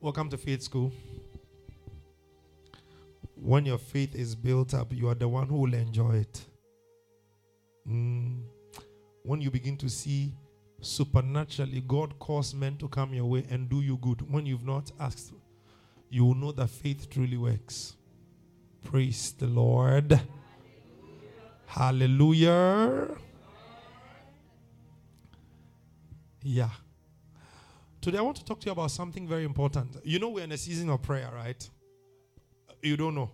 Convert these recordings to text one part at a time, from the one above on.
Welcome to Faith School. When your faith is built up, you are the one who will enjoy it. Mm. When you begin to see supernaturally God cause men to come your way and do you good when you've not asked, you will know that faith truly works. Praise the Lord. Hallelujah. Hallelujah. Yeah. Today I want to talk to you about something very important. You know, we're in a season of prayer, right? You don't know.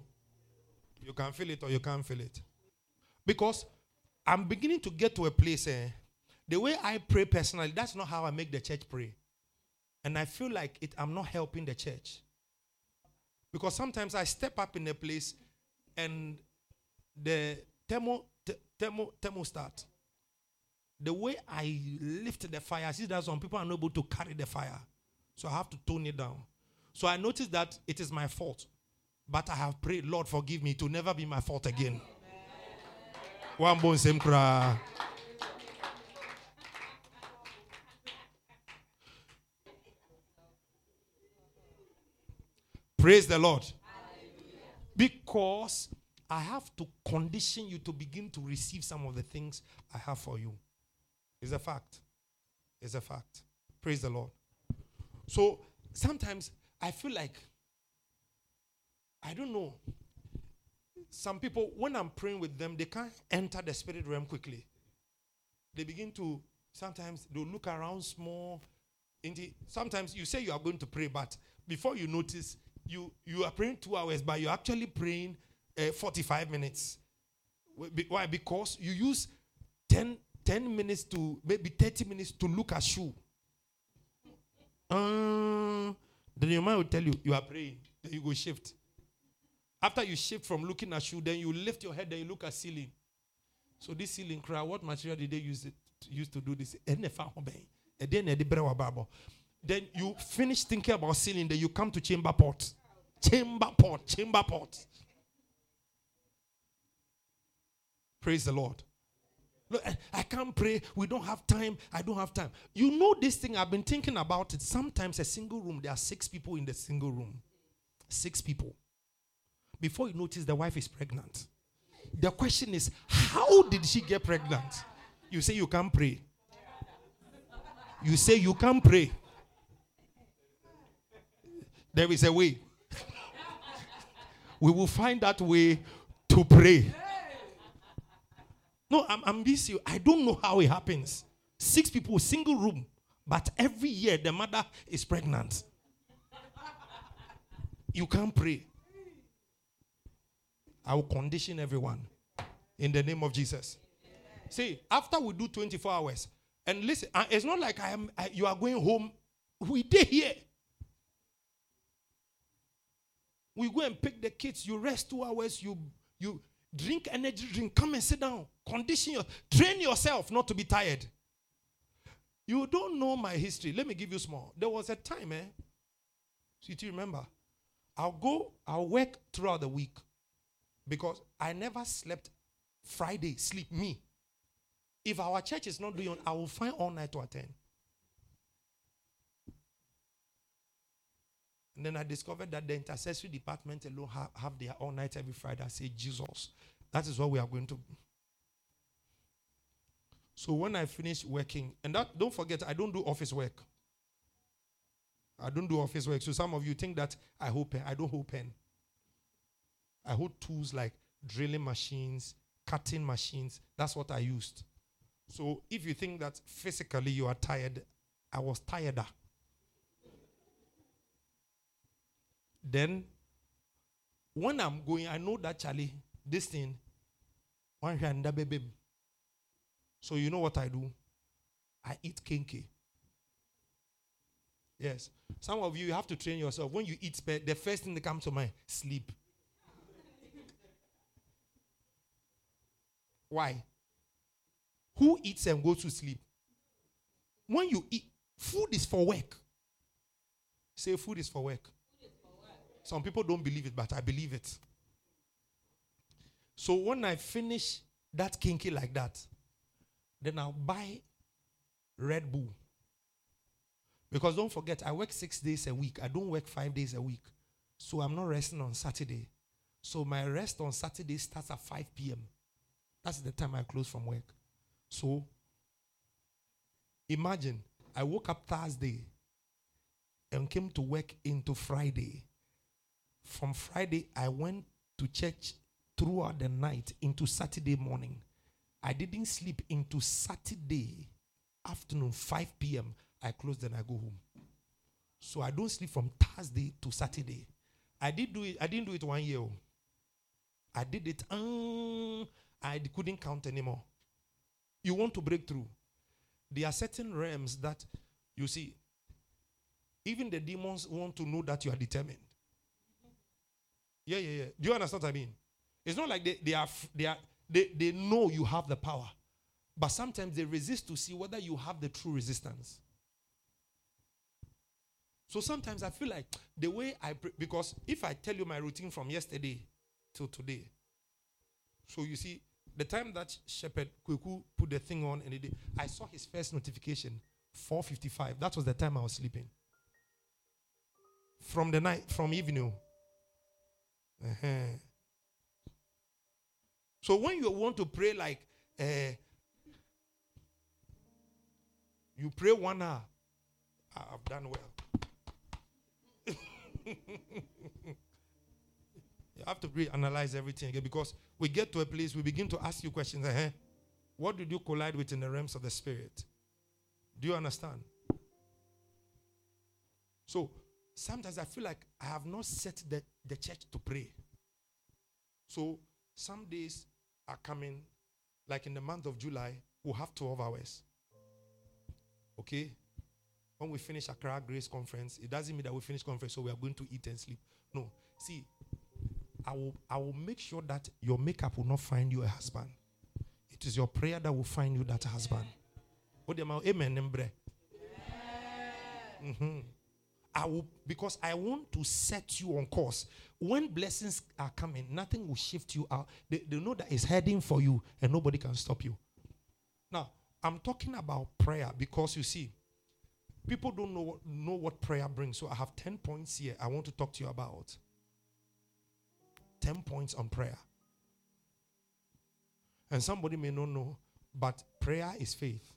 You can feel it or you can't feel it. Because I'm beginning to get to a place, eh, the way I pray personally, that's not how I make the church pray. And I feel like it, I'm not helping the church. Because sometimes I step up in a place and the thermo, thermo, thermostat, the way I lift the fire, I see that some people are not able to carry the fire. So I have to tone it down. So I noticed that it is my fault. But I have prayed, Lord, forgive me to never be my fault again. One bone same cry. Praise the Lord. Because I have to condition you to begin to receive some of the things I have for you. It's a fact. It's a fact. Praise the Lord. So sometimes I feel like, I don't know. Some people, when I'm praying with them, they can't enter the spirit realm quickly. They begin to, sometimes they'll look around small. Indeed, Sometimes you say you are going to pray, but before you notice, you, you are praying two hours, but you're actually praying uh, 45 minutes. Why? Because you use 10 10 minutes to maybe 30 minutes to look at shoe. Uh, then your mind will tell you, you are praying. Then you go shift. After you shift from looking at shoe, then you lift your head, then you look at ceiling. So this ceiling crowd, what material did they use it to, use to do this? Then you finish thinking about ceiling, then you come to chamber pot. Chamber pot, chamber pot. Praise the Lord. Look, I can't pray. We don't have time. I don't have time. You know this thing. I've been thinking about it. Sometimes a single room, there are six people in the single room. Six people. Before you notice, the wife is pregnant. The question is, how did she get pregnant? You say you can't pray. You say you can't pray. There is a way. we will find that way to pray. No, I'm, I'm. I don't know how it happens. Six people, single room, but every year the mother is pregnant. You can't pray. I will condition everyone in the name of Jesus. See, after we do 24 hours, and listen, it's not like I am. I, you are going home. We did here. We go and pick the kids. You rest two hours. You you Drink energy drink. Come and sit down. Condition your train yourself not to be tired. You don't know my history. Let me give you small. There was a time, eh? So you remember? I'll go, I'll work throughout the week because I never slept Friday, sleep me. If our church is not doing, I will find all night to attend. And then I discovered that the intercessory department alone have, have their all night every Friday. I say, Jesus, that is what we are going to. So when I finish working, and that don't forget, I don't do office work. I don't do office work. So some of you think that I hold pen. I don't hold pen. I hold tools like drilling machines, cutting machines. That's what I used. So if you think that physically you are tired, I was tireder. Then, when I'm going, I know that Charlie, this thing, one hand baby. So you know what I do? I eat kenkey. Yes. Some of you, you have to train yourself. When you eat, the first thing that comes to mind, sleep. Why? Who eats and goes to sleep? When you eat, food is for work. Say food is for work. Some people don't believe it, but I believe it. So when I finish that kenkey like that, then I'll buy Red Bull. Because don't forget, I work six days a week. I don't work five days a week. So I'm not resting on Saturday. So my rest on Saturday starts at 5 p.m. That's the time I close from work. So imagine I woke up Thursday and came to work into Friday. From Friday, I went to church throughout the night into Saturday morning. I didn't sleep into Saturday afternoon, 5 p.m. I close, then I go home. So I don't sleep from Thursday to Saturday. I did do it. I didn't do it one year. Oh. I did it. Um, I couldn't count anymore. You want to break through. There are certain realms that you see. Even the demons want to know that you are determined. Yeah, yeah, yeah. Do you understand what I mean? It's not like they, they are they are they, they know you have the power. But sometimes they resist to see whether you have the true resistance. So sometimes I feel like the way I pray, because if I tell you my routine from yesterday till today, so you see, the time that Shepherd Kweku put the thing on and did, I saw his first notification, 4:55. That was the time I was sleeping. From the night, from evening. Uh-huh. So when you want to pray like uh, you pray one hour, I've done well. you have to reanalyze everything again because we get to a place we begin to ask you questions. Uh-huh. What did you collide with in the realms of the spirit? Do you understand? So sometimes I feel like I have not set the, the church to pray. So some days are coming, like in the month of July, we'll have 12 hours. Okay? When we finish Accra Grace Conference, it doesn't mean that we finish conference, so we are going to eat and sleep. No. See, I will I will make sure that your makeup will not find you a husband. It is your prayer that will find you that husband. Amen. Mm-hmm. I will because I want to set you on course. When blessings are coming, nothing will shift you out. They, they know that it's heading for you and nobody can stop you. Now, I'm talking about prayer because you see, people don't know know what prayer brings. So I have 10 points here I want to talk to you about. 10 points on prayer. And somebody may not know, but prayer is faith.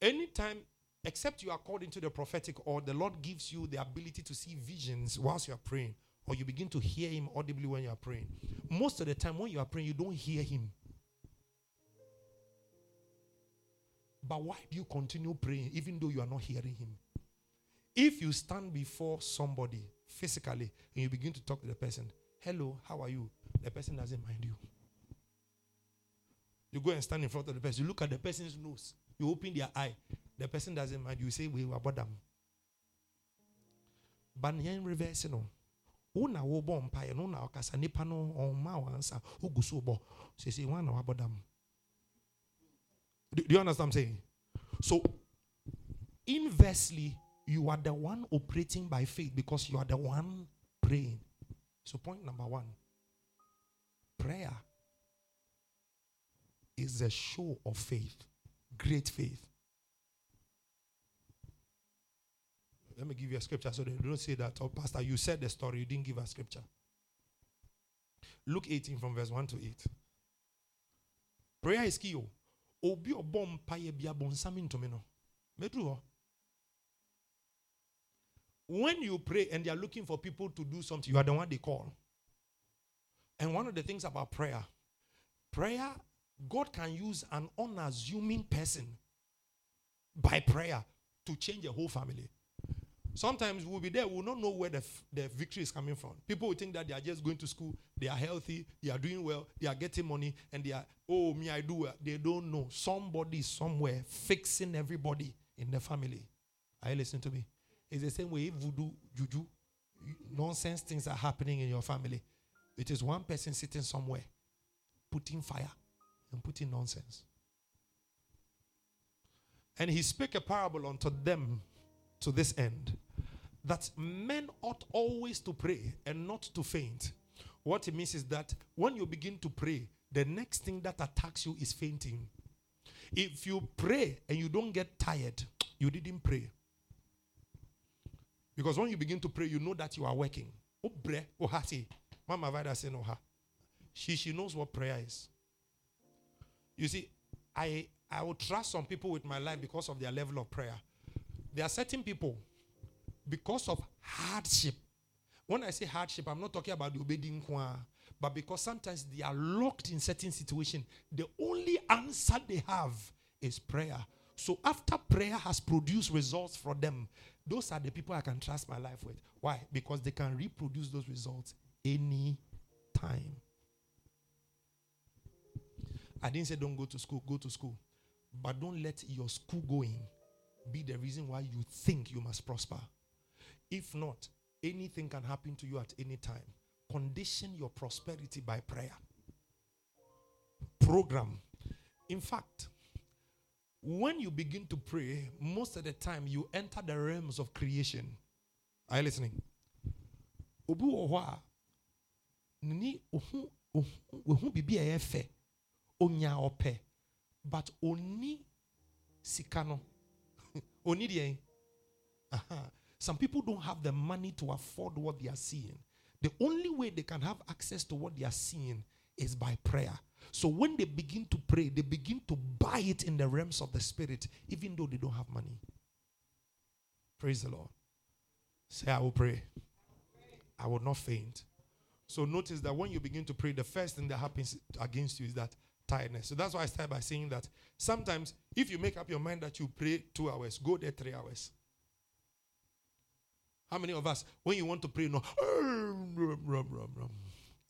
Anytime except you are called into the prophetic or the Lord gives you the ability to see visions whilst you are praying, or you begin to hear Him audibly when you are praying. Most of the time, when you are praying, you don't hear Him. But why do you continue praying even though you are not hearing Him? If you stand before somebody physically and you begin to talk to the person, hello, how are you? The person doesn't mind you. You go and stand in front of the person, you look at the person's nose, you open their eye, the person doesn't mind. You say, we were about them. But yen reverse no. Una wo bo mpaye no na okasa nipa no onma wansa ogu so bo. Say one na about them. Do, you understand what I'm saying? So inversely, you are the one operating by faith because you are the one praying. So point number one. Prayer is a show of faith. Great faith. Let me give you a scripture so they don't say that, oh, Pastor, you said the story, you didn't give a scripture. Luke 18 from verse 1 to 8. Prayer is key. Oh. Obi obom paye bia bonsami ntomi no. Medru oh. When you pray and they are looking for people to do something, you are the one they call. And one of the things about prayer, prayer, God can use an unassuming person by prayer to change a whole family. Sometimes we'll be there, we'll not know where the, f- the victory is coming from. People will think that they are just going to school, they are healthy, they are doing well, they are getting money, and they are, oh, me, I do well. They don't know. Somebody somewhere fixing everybody in the family. Are you listening to me? It's the same way voodoo, juju, nonsense things are happening in your family. It is one person sitting somewhere, putting fire and putting nonsense. And he spake a parable unto them to this end that men ought always to pray and not to faint. What it means is that when you begin to pray, the next thing that attacks you is fainting. If you pray and you don't get tired, you didn't pray. Because when you begin to pray, you know that you are working. Oh, Obre, ohati. Mama Vida say no oh, her. She she knows what prayer is. You see, I I will trust some people with my life because of their level of prayer. There are certain people because of hardship. When I say hardship, I'm not talking about the obedient but because sometimes they are locked in certain situation, the only answer they have is prayer. So after prayer has produced results for them, those are the people I can trust my life with. Why? Because they can reproduce those results any time. I didn't say don't go to school, go to school. But don't let your school going be the reason why you think you must prosper. If not, anything can happen to you at any time. Condition your prosperity by prayer. Program. In fact, when you begin to pray, most of the time you enter the realms of creation. Are you listening? But oni sikano deɛ some people don't have the money to afford what they are seeing. The only way they can have access to what they are seeing is by prayer. So when they begin to pray they begin to buy it in the realms of the spirit even though they don't have money. Praise the lord. Say i will pray. I will not faint. So notice that when you begin to pray the first thing that happens against you is that tiredness. So that's why I start by saying that sometimes if you make up your mind that you pray two hours, go there three hours. How many of us, when you want to pray, no,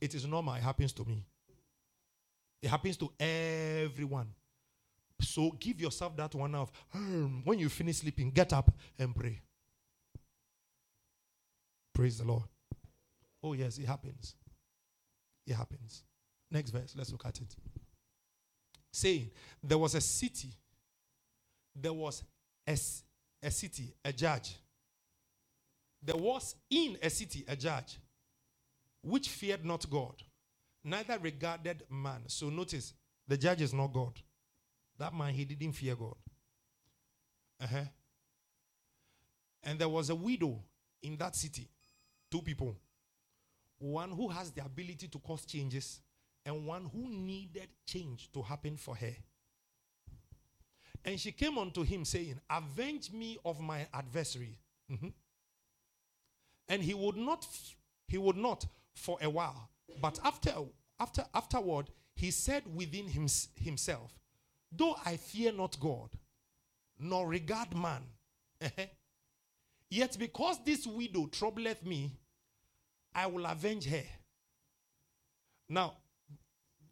it is normal. It happens to me. It happens to everyone. So give yourself that one of when you finish sleeping, get up and pray. Praise the Lord. Oh, yes, it happens. It happens. Next verse, let's look at it saying there was a city, there was a, a city, a judge. There was in a city a judge which feared not God, neither regarded man. So notice, the judge is not God. That man, he didn't fear God. Uh-huh. And there was a widow in that city, two people. One who has the ability to cause changes, and one who needed change to happen for her. And she came unto him saying, Avenge me of my adversary. Mm-hmm. And he would not, he would not for a while. But after, after, afterward, he said within him, himself, Though I fear not God, nor regard man, yet because this widow troubleth me, I will avenge her. Now,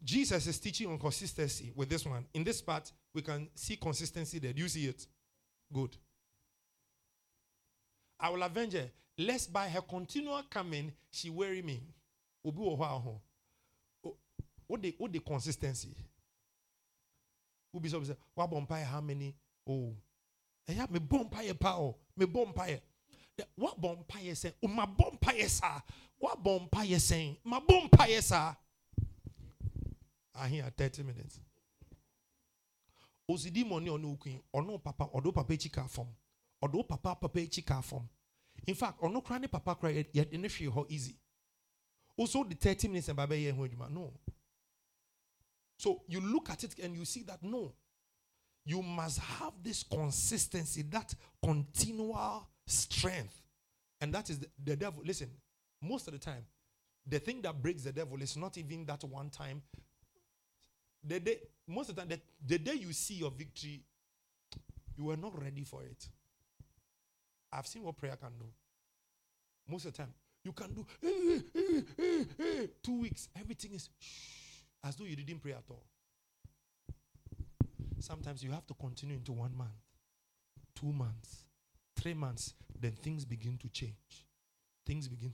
Jesus is teaching on consistency with this one. In this part, we can see consistency there. Do you see it? Good. I will avenge her, lest by her continual coming she weary me. Obi wo What the what the consistency? Ubi so say, what bompire how many? Oh. Eh me bompire pa oh. Me bompire. What bompire say? Oh my bompire sa. What bompire saying? My bompire sa. Hear 30 minutes. Osidi money on ukun, ono papa, odo papa chika form. Odo papa papa chika form. In fact, ono krani papa cry yet in ho easy. Also the 30 minutes and baby ye no. So you look at it and you see that no. You must have this consistency, that continual strength. And that is the, the devil. Listen, most of the time, the thing that breaks the devil is not even that one time the day, most of the time, the, the day you see your victory, you were not ready for it. I've seen what prayer can do. Most of the time, you can do eh, eh, eh, two weeks, everything is as though you didn't pray at all. Sometimes you have to continue into one month, two months, three months, then things begin to change. Things begin.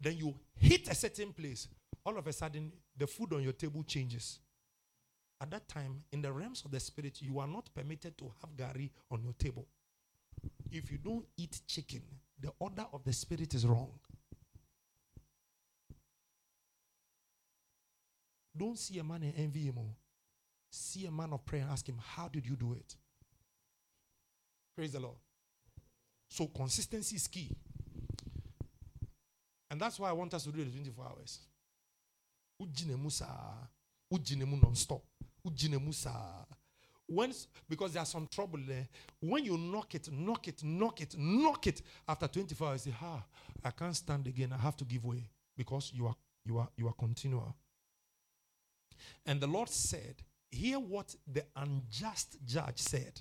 Then you hit a certain place. All of a sudden, the food on your table changes. At that time, in the realms of the spirit, you are not permitted to have gari on your table. If you don't eat chicken, the order of the spirit is wrong. Don't see a man and envy him. See a man of prayer and ask him, How did you do it? Praise the Lord. So, consistency is key. And that's why I want us to do the 24 hours. Non-stop. Once, because there's some trouble there. When you knock it, knock it, knock it, knock it, after 24 hours, you say, ah, I can't stand again. I have to give way because you are you are you are continual. And the Lord said, Hear what the unjust judge said.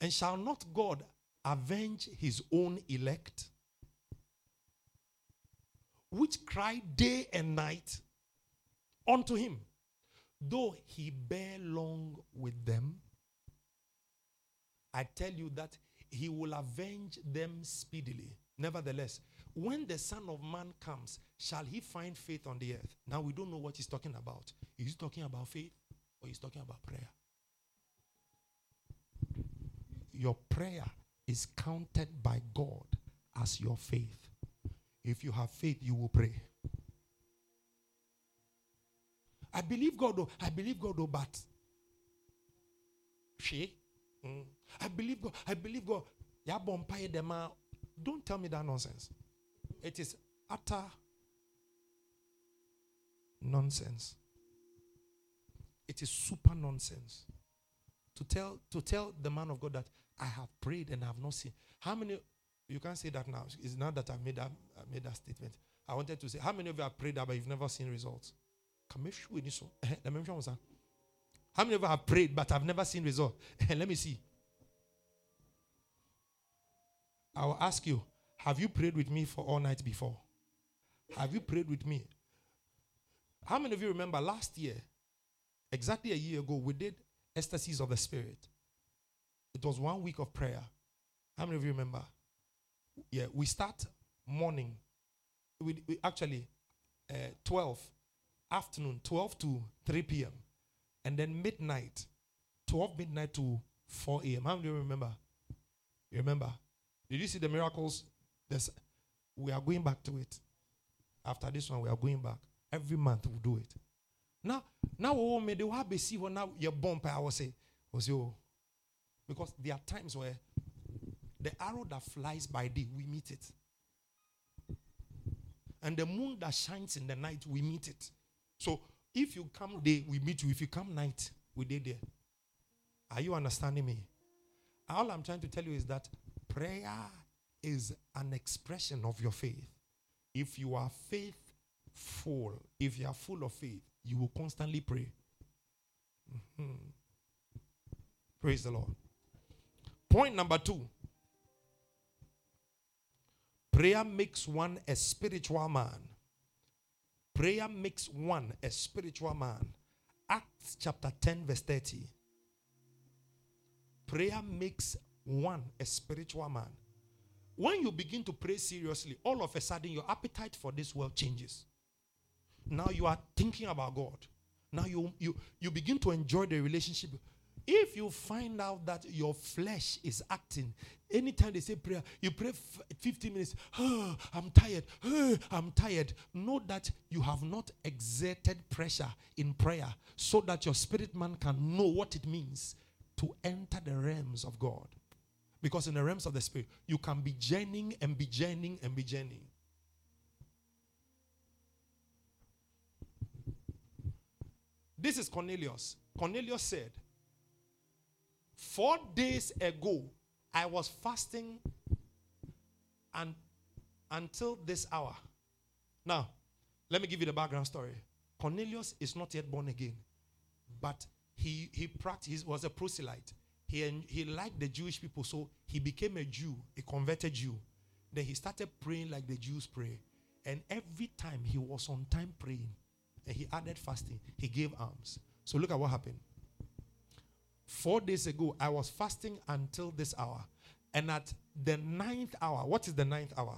And shall not God avenge his own elect, which cry day and night unto him, though he bear long with them? I tell you that he will avenge them speedily. Nevertheless, when the Son of Man comes, shall he find faith on the earth? Now we don't know what he's talking about. Is he talking about faith or he's talking about prayer? Your prayer is counted by God as your faith. If you have faith, you will pray. I believe God, though. I believe God, though, but she, mm. I believe God. I believe God. Don't tell me that nonsense. It is utter nonsense. It is super nonsense. To tell to tell the man of God that I have prayed and I have not seen. How many you can't say that now. It's not that I've made that I made that statement. I wanted to say, how many of you have prayed that but you've never seen results? Come How many of you have prayed but I've never seen results? Let me see. I will ask you, have you prayed with me for all night before? Have you prayed with me? How many of you remember last year, exactly a year ago, we did ecstasies of the Spirit? It was one week of prayer. How many of you remember? Yeah, we start morning. We, we actually uh, 12 afternoon, 12 to 3 p.m. And then midnight, 12 midnight to 4 a.m. How of you remember? You remember? Did you see the miracles we are going back to it. After this one, we are going back. Every month we'll do it. Now, now oh me they will be see when now your bump I will say, was you because there are times where the arrow that flies by day, we meet it. And the moon that shines in the night, we meet it. So if you come day, we meet you. If you come night, we did there. Are you understanding me? All I'm trying to tell you is that prayer is an expression of your faith. If you are faithful, if you are full of faith, you will constantly pray. Mm-hmm. Praise the Lord. Point number two prayer makes one a spiritual man. Prayer makes one a spiritual man. Acts chapter 10, verse 30. Prayer makes one a spiritual man. When you begin to pray seriously, all of a sudden your appetite for this world changes. Now you are thinking about God. Now you you you begin to enjoy the relationship. If you find out that your flesh is acting, anytime they say prayer, you pray f- 15 minutes, oh, I'm tired, oh, I'm tired. Know that you have not exerted pressure in prayer so that your spirit man can know what it means to enter the realms of God. Because in the realms of the spirit, you can be journeying and be journeying and be journeying. This is Cornelius. Cornelius said, Four days ago, I was fasting and until this hour. Now, let me give you the background story. Cornelius is not yet born again, but he he practiced, he was a proselyte he, he liked the Jewish people, so he became a Jew, a converted Jew. Then he started praying like the Jews pray. And every time he was on time praying, and he added fasting, he gave alms. So look at what happened. Four days ago, I was fasting until this hour. And at the ninth hour, what is the ninth hour?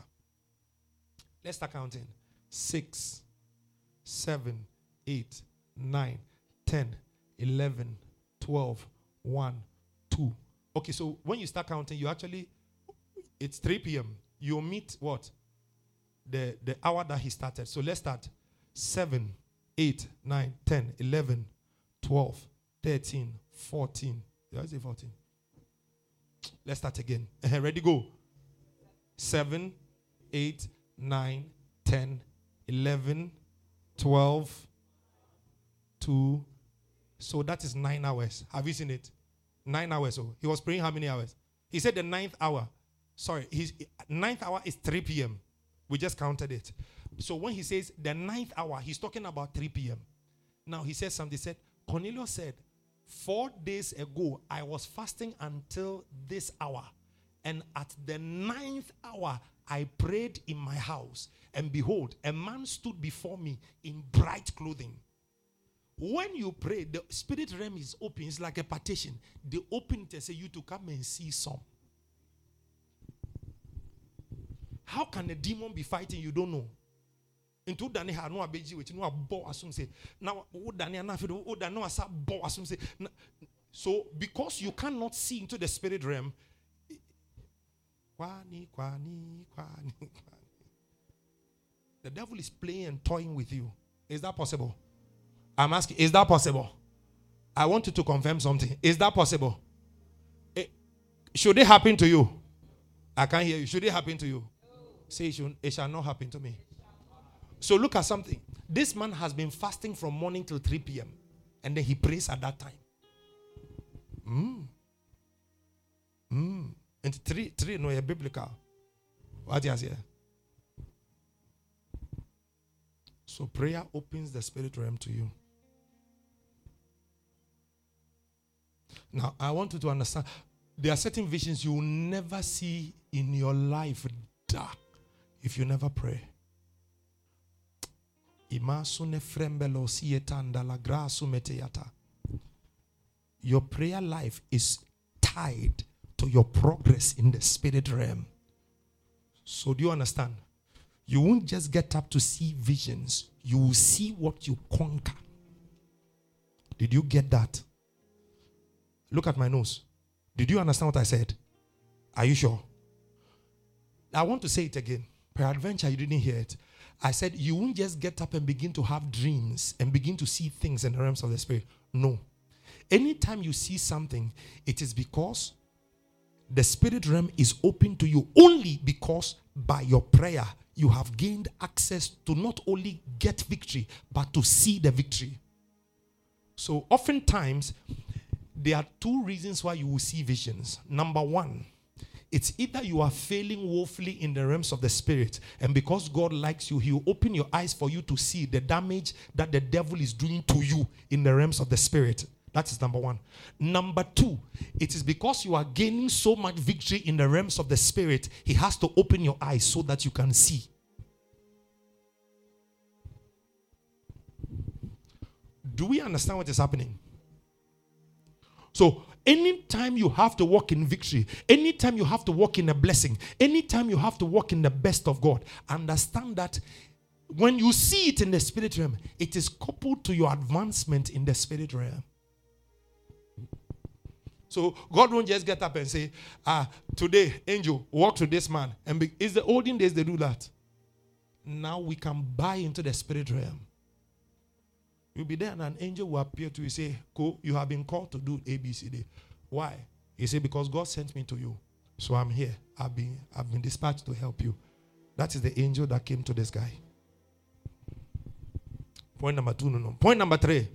Let's start counting. Six, seven, eight, nine, ten, eleven, twelve, one, 2. Okay, so when you start counting, you actually, it's 3 p.m. You meet what? The, the hour that he started. So let's start 7, 8, 9, 10, 11, 12, 13, 14. Did I say 14? Let's start again. Ready, go. 7, 8, 9, 10, 11, 12, 2. So that is nine hours. Have you seen it? Nine hours. So oh. he was praying how many hours? He said the ninth hour. Sorry, his ninth hour is 3 p.m. We just counted it. So when he says the ninth hour, he's talking about 3 p.m. Now he says something. He said, Cornelius said, Four days ago, I was fasting until this hour. And at the ninth hour, I prayed in my house. And behold, a man stood before me in bright clothing. When you pray, the spirit realm is open. It's like a partition. They open it and say, You to come and see some. How can a demon be fighting? You don't know. Into Dani ha no abeji with no abo asum say. Now wo Dani na fe wo Dani no asa bo asum say. So because you cannot see into the spirit realm, kwani kwani kwani kwani. The devil is playing and toying with you. Is that possible? I'm asking, is that possible? I want you to confirm something. Is that possible? It, should it happen to you? I can't hear you. Should it happen to you? Say it, should, it shall not happen to me. So look at something. This man has been fasting from morning till 3 p.m. And then he prays at that time. Mm. Mm. And three, three, no, a biblical. What is here? So prayer opens the spirit realm to you. Now, I want you to understand there are certain visions you will never see in your life dark if you never pray. Your prayer life is tied to your progress in the spirit realm. So, do you understand? You won't just get up to see visions, you will see what you conquer. Did you get that? Look at my nose. Did you understand what I said? Are you sure? I want to say it again. Peradventure, you didn't hear it. I said, you won't just get up and begin to have dreams and begin to see things in the realms of the spirit. No. Anytime you see something, it is because the spirit realm is open to you only because by your prayer you have gained access to not only get victory but to see the victory. So, oftentimes, there are two reasons why you will see visions. Number one, it's either you are failing woefully in the realms of the spirit, and because God likes you, He will open your eyes for you to see the damage that the devil is doing to you in the realms of the spirit. That is number one. Number two, it is because you are gaining so much victory in the realms of the spirit, He has to open your eyes so that you can see. Do we understand what is happening? So, anytime you have to walk in victory, anytime you have to walk in a blessing, anytime you have to walk in the best of God, understand that when you see it in the spirit realm, it is coupled to your advancement in the spirit realm. So God won't just get up and say, ah, today, angel, walk to this man. And be, it's the olden days they do that. Now we can buy into the spirit realm. You'll be there and an angel will appear to you say, Go, you have been called to do ABCD. Why? He said, Because God sent me to you. So I'm here. I've been, I've been dispatched to help you. That is the angel that came to this guy. Point number two, no, no. Point number three.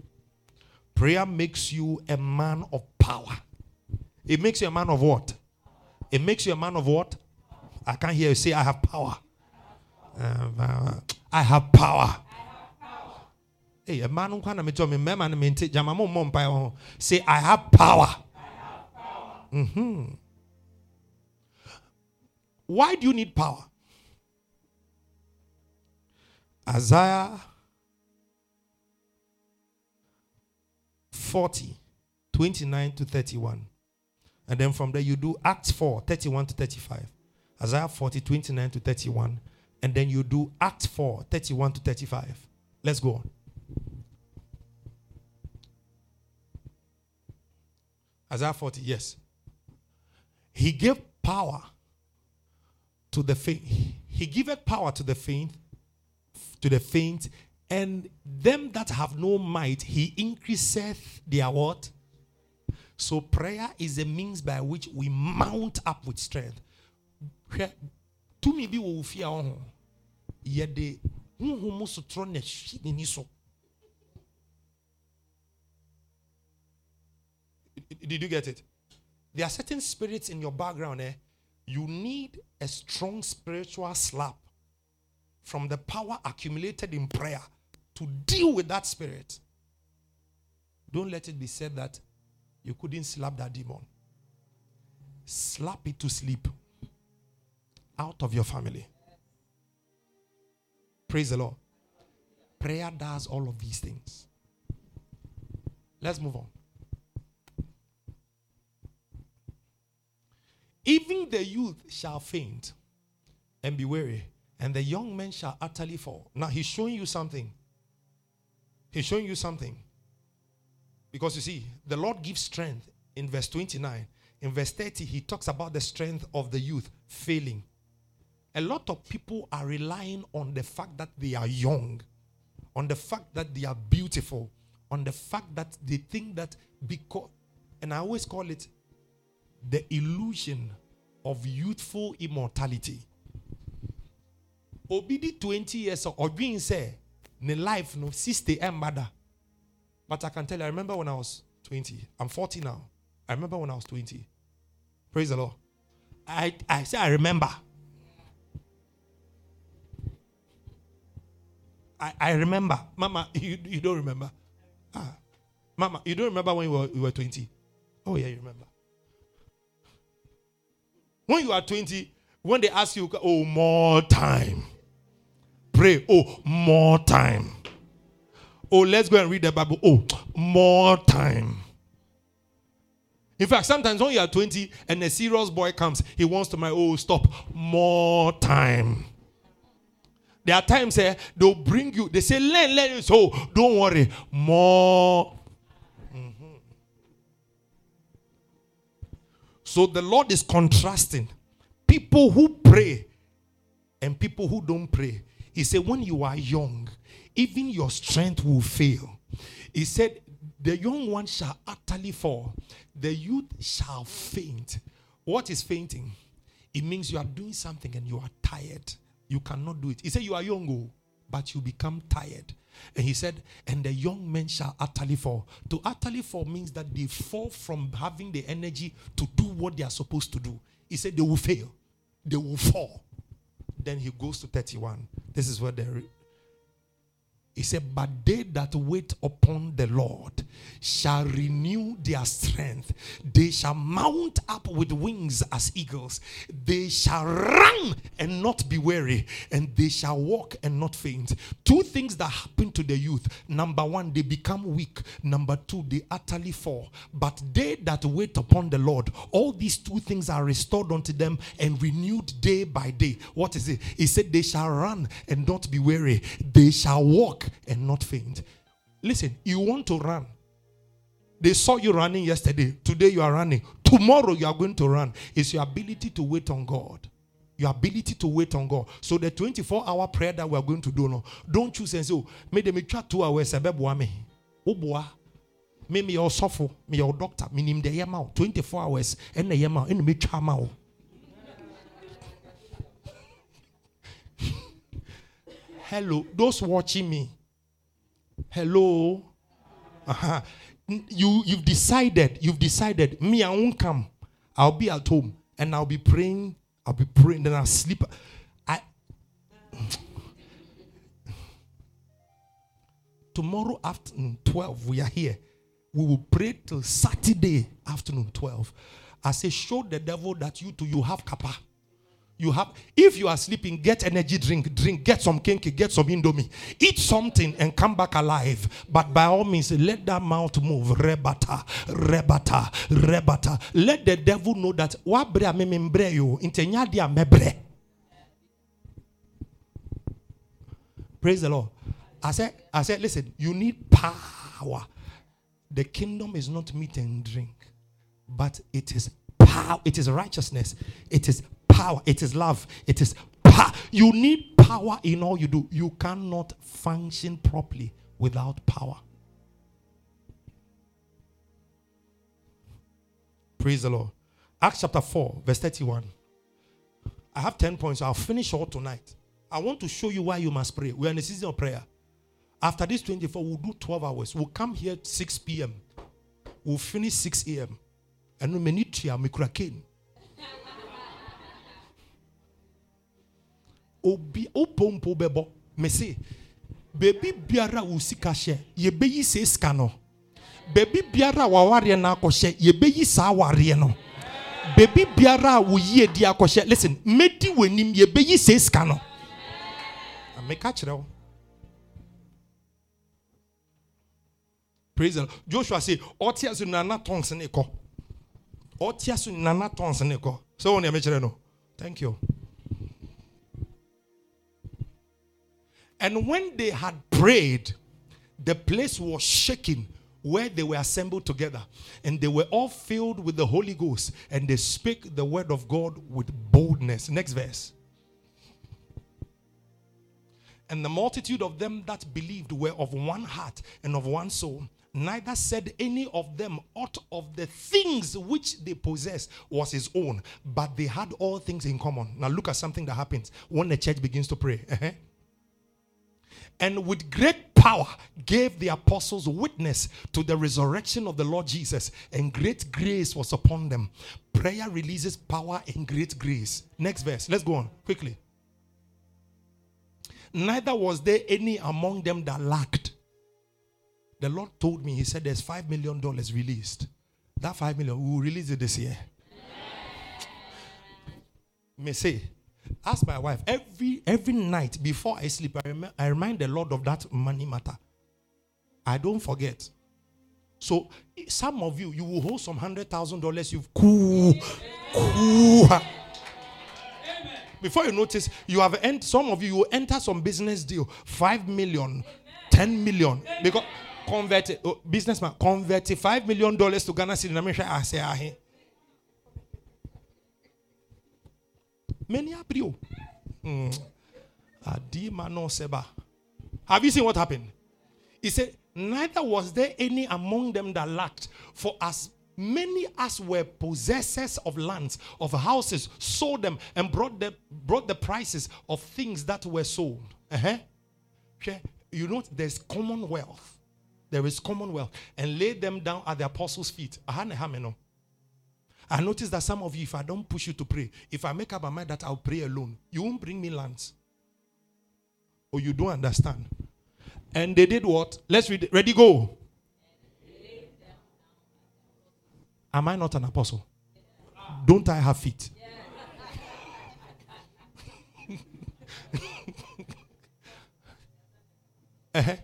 Prayer makes you a man of power. It makes you a man of what? It makes you a man of what? I can't hear you say, I have power. Uh, I have power. Hey, a man who me me, man, me take jamamo mom Say, I have power. Mm-hmm. Why do you need power? Isaiah 40, 29 to 31. And then from there you do Acts 4, 31 to 35. Isaiah 40, 29 to 31. And then you do Acts 4, 31 to 35. Let's go on. Isaiah 40, yes. He gave power to the faint. He giveth power to the faint, to the faint, and them that have no might, he increaseth their what? So prayer is a means by which we mount up with strength. Did you get it there are certain spirits in your background eh you need a strong spiritual slap from the power accumulated in prayer to deal with that spirit don't let it be said that you couldn't slap that demon slap it to sleep out of your family. Praise the Lord. Prayer does all of these things. Let's move on. Even the youth shall faint and be weary, and the young men shall utterly fall. Now he's showing you something. He's showing you something. Because you see, the Lord gives strength in verse 29. In verse 30, he talks about the strength of the youth failing a lot of people are relying on the fact that they are young, on the fact that they are beautiful, on the fact that they think that because, and I always call it the illusion of youthful immortality. Obidi 20 years being say, ne life no 60 and mother. But I can tell you, I remember when I was 20. I'm 40 now. I remember when I was 20. Praise the Lord. I, I say I remember. I, I remember. Mama, you, you don't remember. Ah. Mama, you don't remember when you were, you were 20? Oh, yeah, you remember. When you are 20, when they ask you, oh, more time. Pray, oh, more time. Oh, let's go and read the Bible. Oh, more time. In fact, sometimes when you are 20 and a serious boy comes, he wants to my oh, stop, more time. There are times eh, they'll bring you, they say, learn, learn. So don't worry, more. So the Lord is contrasting people who pray and people who don't pray. He said, when you are young, even your strength will fail. He said, the young one shall utterly fall, the youth shall faint. What is fainting? It means you are doing something and you are tired you cannot do it. He said, You are young, oh, but you become tired. And he said, And the young men shall utterly fall. To utterly fall means that they fall from having the energy to do what they are supposed to do. He said, They will fail, they will fall. Then he goes to 31. This is where the he said, But they that wait upon the Lord shall renew their strength. They shall mount up with wings as eagles. They shall run and not be weary, and they shall walk and not faint. Two things that happen to the youth number one, they become weak. Number two, they utterly fall. But they that wait upon the Lord, all these two things are restored unto them and renewed day by day. What is it? He said, They shall run and not be weary, they shall walk and not faint. Listen, you want to run. They saw you running yesterday. Today you are running. Tomorrow you are going to run. It's your ability to wait on God. Your ability to wait on God. So the 24 hour prayer that we are going to do now, don't choose and say, oh, me me chat two hours, me. Me your suffer, me your doctor, me name the yama 24 hours, and the yama, and me chama. Hello, those watching me. Hello. Uh-huh. You you've decided, you've decided, me, I won't come. I'll be at home and I'll be praying. I'll be praying, then I'll sleep. I tomorrow afternoon, 12, we are here. We will pray till Saturday afternoon, 12. I say, show the devil that you too you have kappa you have if you are sleeping get energy drink drink get some kenkey get some indomie. Eat something and come back alive. But by all means let that mouth move. Rebata rebata rebata. Let the devil know that wabre amemembre yo. Intenya mebre praise the lord. I said i said listen you need power. The kingdom is not meat and drink but it is power it is righteousness. It is power, it is love, it is power. You need power in all you do. You cannot function properly without power. Praise the Lord. Acts chapter 4, verse 31. I have 10 points. I'll finish all tonight. I want to show you why you must pray. We are in a season of prayer. After this 24, we'll do 12 hours. We'll come here at 6 p.m. We'll finish 6 a.m. And we need to Obi opompo bebo. Me say, baby biara wo sika hye, ye beyi se sika no. Baby biara wa ware na akɔhyɛ, ye beyi saa ware no. Baby biara wo yie di akɔhyɛ. Listen, medi w'anim ye beyi se sika no. Meka kyerɛ wo. Praise the Lord. Joshua say, "Ɔte aso nana tons ne kɔ." Ɔte aso nana tons ne kɔ. So wɔn yɛ mekyerɛ no. Thank you. And when they had prayed, the place was shaking where they were assembled together. And they were all filled with the Holy Ghost. And they spake the word of God with boldness. Next verse. And the multitude of them that believed were of one heart and of one soul. Neither said any of them aught of the things which they possessed was his own, but they had all things in common. Now look at something that happens when the church begins to pray. Uh-huh. And with great power gave the apostles witness to the resurrection of the Lord Jesus, and great grace was upon them. Prayer releases power and great grace. Next verse. Let's go on quickly. Neither was there any among them that lacked. The Lord told me, He said, There's five million dollars released. That five million, we will release it this year. May say, ask my wife every every night before I sleep. I, rem- I remind the Lord of that money matter. I don't forget. So some of you, you will hold some hundred thousand dollars. You've cool, cool. Before you notice, you have entered. Some of you will enter some business deal, five million, ten million, because convert oh, businessman convert five million dollars to Ghana cedi. I say, Many you. Seba. Have you seen what happened? He said, Neither was there any among them that lacked, for as many as were possessors of lands, of houses, sold them and brought the, brought the prices of things that were sold. Uh-huh. You know, there's commonwealth. There is commonwealth. And laid them down at the apostles' feet. I notice that some of you, if I don't push you to pray, if I make up my mind that I'll pray alone, you won't bring me lands. Or you don't understand. And they did what? Let's read. Ready, go. Am I not an apostle? Don't I have feet? uh-huh.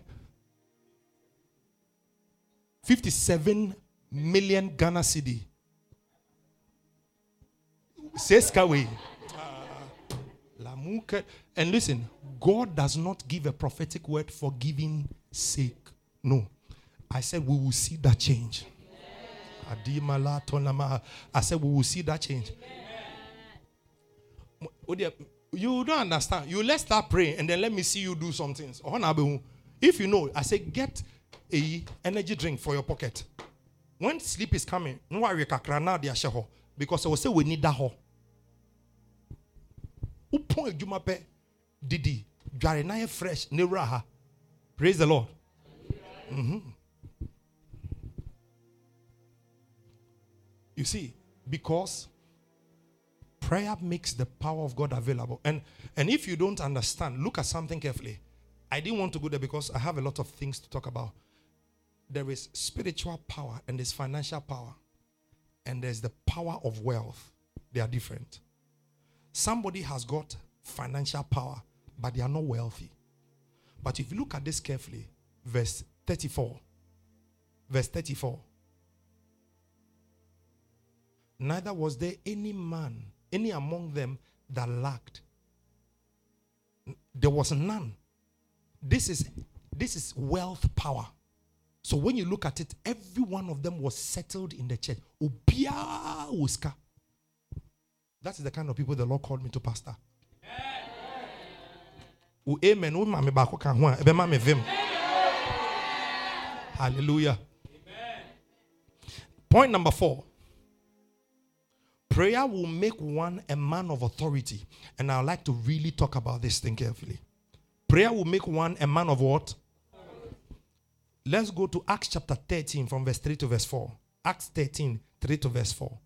57 million Ghana cedi Seskawe. And listen, God does not give a prophetic word for giving sake. No. I said we will see that change. I said we will see that change. You don't understand. You let's start praying and then let me see you do some things. If you know, I say get a energy drink for your pocket. When sleep is coming, because I will say we need that wopɔn adwuma pɛ didi dware na yɛ fresh ne wura ha. Praise the lord. Mm-hmm. you see because prayer makes the power of god available. And and if you don't understand look at something carefully. I didn't want to go there because i have a lot of things to talk about. There is spiritual power and there's financial power and there's the power of wealth. They are different Somebody has got financial power, but they are not wealthy. But if you look at this carefully, verse 34, verse 34, neither was there any man, any among them that lacked. There was none. This is this is wealth power. So when you look at it, every one of them was settled in the church. Uska. That is the kind of people the Lord called me to pastor. Amen. Hallelujah. Point number four. Prayer will make one a man of authority. And I'd like to really talk about this thing carefully. Prayer will make one a man of what? Let's go to Acts chapter 13 from verse 3 to verse 4. Acts 13, 3 to verse 4.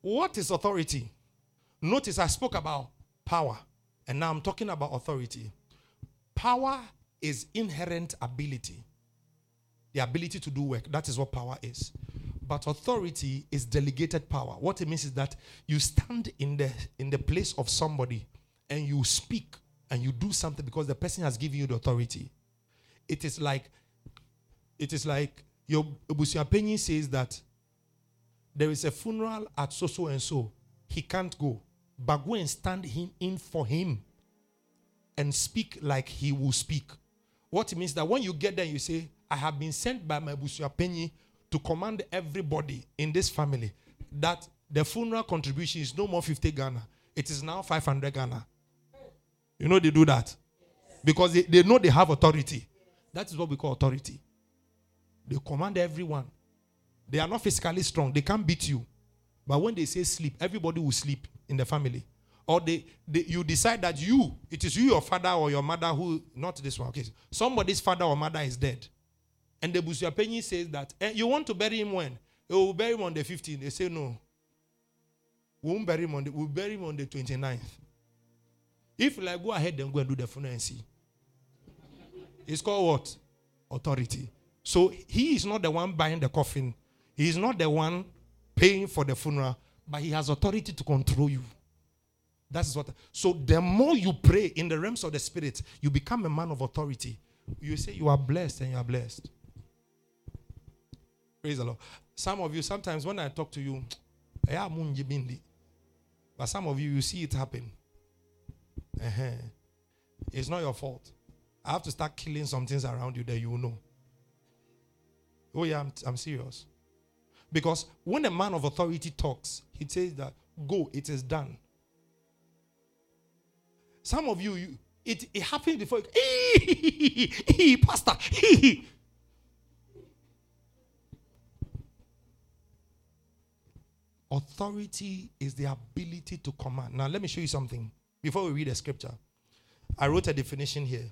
What is authority? Notice I spoke about power, and now I'm talking about authority. Power is inherent ability, the ability to do work. That is what power is. But authority is delegated power. What it means is that you stand in the in the place of somebody and you speak and you do something because the person has given you the authority. It is like it is like your Obusiapenyi says that there is a funeral at so so and so. He can't go. But go and stand him in for him and speak like he will speak. What it means that when you get there, you say, I have been sent by my Busuapenyi to command everybody in this family that the funeral contribution is no more 50 Ghana. It is now 500 Ghana. You know they do that? Because they, they know they have authority. That is what we call authority. They command everyone. They are not physically strong. They can't beat you. But when they say sleep, everybody will sleep in the family. Or they, they you decide that you, it is you, your father or your mother who, not this one, okay. Somebody's father or mother is dead. And the Busuapenyi says that, eh, you want to bury him when? You will bury him on the 15th. They say no. We won't bury him on the, we'll bury him on the 29th. If like go ahead, then go and do the funeral and see. It's called what? Authority. So he is not the one buying the coffin. He is not the one paying for the funeral, but he has authority to control you. That's what. So the more you pray in the realms of the spirit, you become a man of authority. You say you are blessed and you are blessed. Praise the Lord. Some of you, sometimes when I talk to you, but some of you, you see it happen. Uh-huh. It's not your fault. I have to start killing some things around you that you know. Oh, yeah, I'm, I'm serious. Because when a man of authority talks, he says that, go, it is done. Some of you, you it, it happened before. Pastor. Authority is the ability to command. Now, let me show you something before we read the scripture. I wrote a definition here.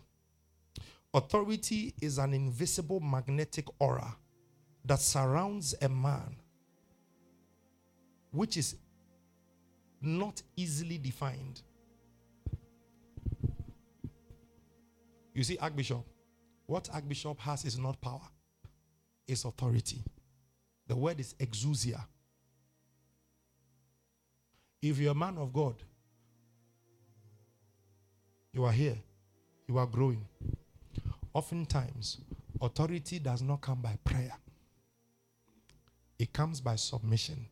Authority is an invisible magnetic aura that surrounds a man, which is not easily defined. You see, Archbishop, what Archbishop has is not power, it's authority. The word is exousia. If you're a man of God, you are here, you are growing. Oftentimes, authority does not come by prayer, it comes by submission.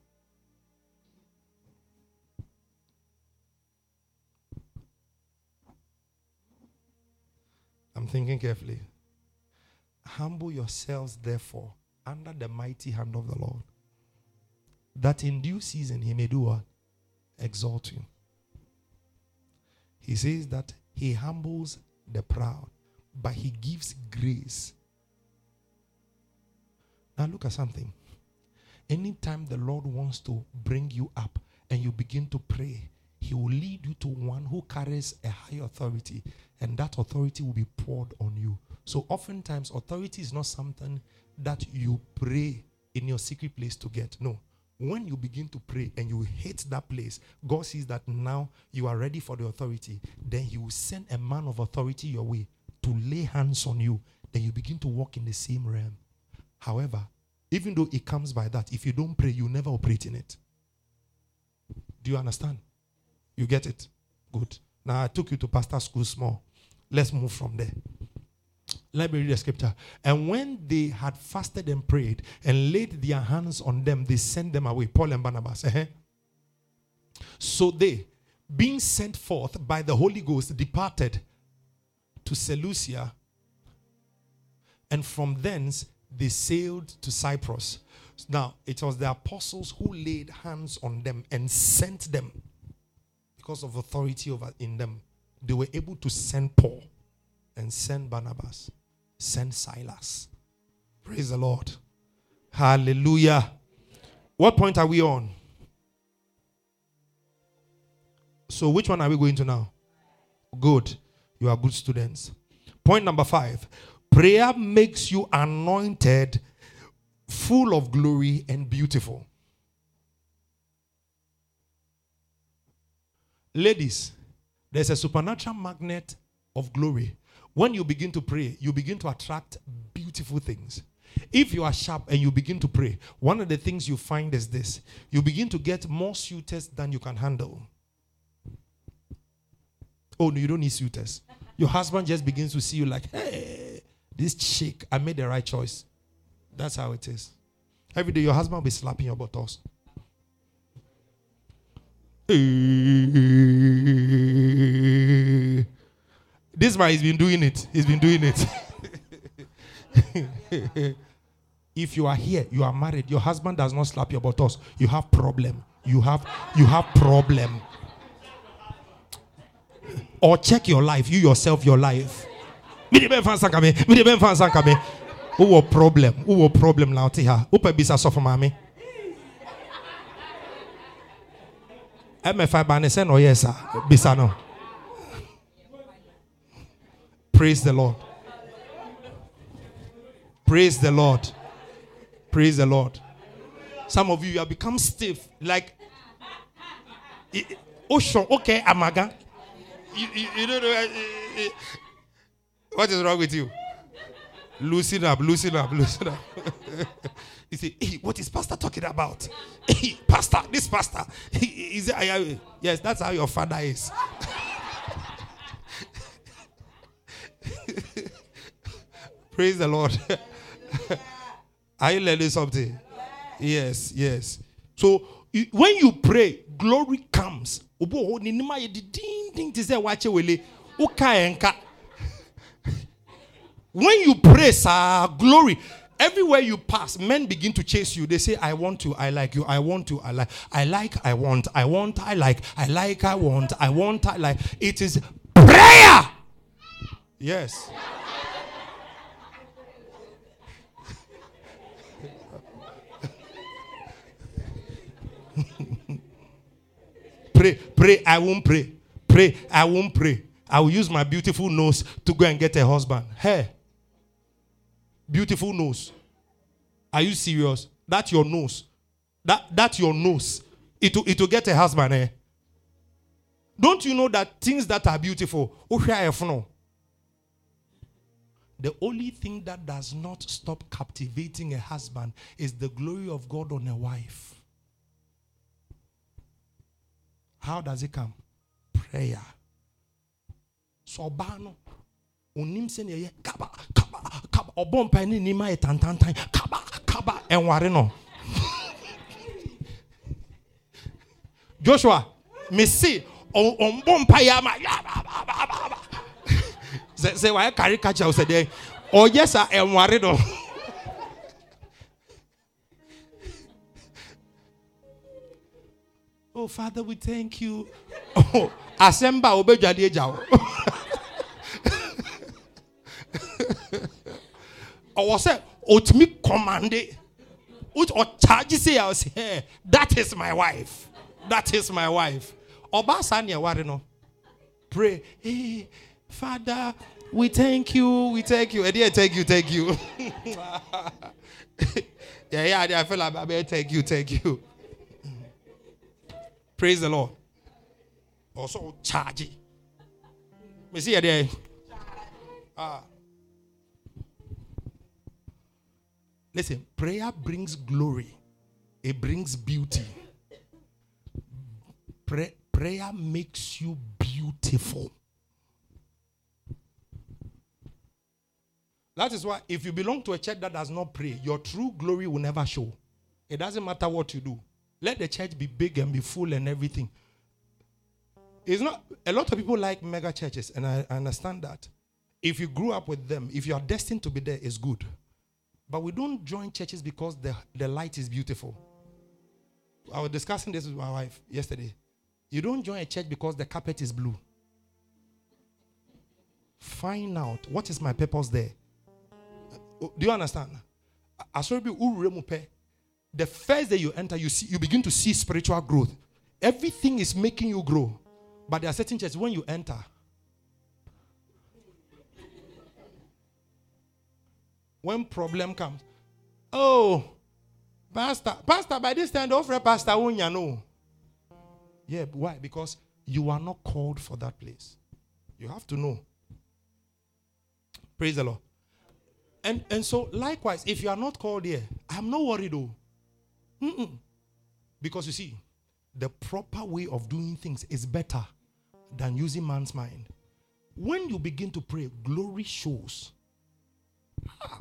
I'm thinking carefully. Humble yourselves, therefore, under the mighty hand of the Lord, that in due season he may do what? Exalt you. He says that he humbles the proud, but he gives grace. Now, look at something. Anytime the Lord wants to bring you up and you begin to pray, he will lead you to one who carries a high authority, and that authority will be poured on you. So, oftentimes, authority is not something that you pray in your secret place to get. No. When you begin to pray and you hate that place, God sees that now you are ready for the authority. Then He will send a man of authority your way to lay hands on you. Then you begin to walk in the same realm. However, even though it comes by that, if you don't pray, you never operate in it. Do you understand? You get it? Good. Now I took you to pastor school small. Let's move from there. Let me read the scripture. And when they had fasted and prayed and laid their hands on them, they sent them away. Paul and Barnabas. Uh-huh. So they, being sent forth by the Holy Ghost, departed to Seleucia, and from thence they sailed to Cyprus. Now, it was the apostles who laid hands on them and sent them because of authority over in them, they were able to send Paul and send Barnabas, send Silas. Praise the Lord. Hallelujah. What point are we on? So, which one are we going to now? Good. You are good students. Point number five prayer makes you anointed, full of glory, and beautiful. Ladies, there's a supernatural magnet of glory. When you begin to pray, you begin to attract beautiful things. If you are sharp and you begin to pray, one of the things you find is this you begin to get more suitors than you can handle. Oh, no, you don't need suitors. Your husband just begins to see you like, hey, this chick, I made the right choice. That's how it is. Every day, your husband will be slapping your buttocks. This man, he's been doing it. He's been doing it. if you are here, you are married, your husband does not slap your buttocks, you have problem. You have you have problem. Or check your life, you yourself, your life. Me de ben fan sankame, me ben fan sankame. Who problem? Who problem now? Tiha. Upe bisa sofo mami. MFI bane say no yes, bisa no. Praise the Lord. Praise the Lord. Praise the Lord. Some of you, you have become stiff. Like, Ocean, oh, okay, Amaga. You, you, you don't know. What is wrong with you? Loosen up, loosen up, loosen up. you say, hey, what is Pastor talking about? Hey, Pastor, this Pastor. Is it, yes, that's how your father is. Praise the Lord. Are you learning something? Yes, yes. So when you pray, glory comes. Oh, When you pray, sir, glory. Everywhere you pass, men begin to chase you. They say, I want you, I like you, I want to, I like, I like, I want, I want, I like, I like, I want, I want, I like. It is prayer. Yes. pray, pray, I won't pray. Pray, I won't pray. I will use my beautiful nose to go and get a husband. Hey, beautiful nose. Are you serious? That's your nose. That that's your nose. It will, it will get a husband. Eh? Don't you know that things that are beautiful? The only thing that does not stop captivating a husband is the glory of God on a wife. How does it come? Prayer. So bano kaba ɔbɔ mpa ne nim ayɛ tantantan kaba kaba ɛnware no joshua mesi ɔmbɔ mpa yɛ ama yababababa sɛ sɛ wayɛ kakyia sɛ deɛ ɔyɛ sa ɛnware no Oh, Father, we thank you. Oh, Asemba obejade jao. Or say, otimi commande. Or charge say, I say, hey, that is my wife. That is my wife. Oba sanya warino. Pray. Hey, Father, we thank you. We thank you. Eddie, thank you. Thank you. yeah, I feel like I thank you. Thank you. Praise the Lord. Also charge. Me see there. Ah. Listen, prayer brings glory. It brings beauty. Pray, prayer makes you beautiful. That is why if you belong to a church that does not pray, your true glory will never show. It doesn't matter what you do. Let the church be big and be full and everything. It's not a lot of people like mega churches, and I, I understand that. If you grew up with them, if you are destined to be there, it's good. But we don't join churches because the, the light is beautiful. I was discussing this with my wife yesterday. You don't join a church because the carpet is blue. Find out what is my purpose there. Uh, do you understand? the first day you enter you see you begin to see spiritual growth everything is making you grow but there are certain churches when you enter when problem comes oh pastor pastor by this time don't pastor wunya no yeah why because you are not called for that place you have to know praise the lord and and so likewise, if you are not called here, I'm not worried though. Mm-mm. Because you see, the proper way of doing things is better than using man's mind. When you begin to pray, glory shows. Ah.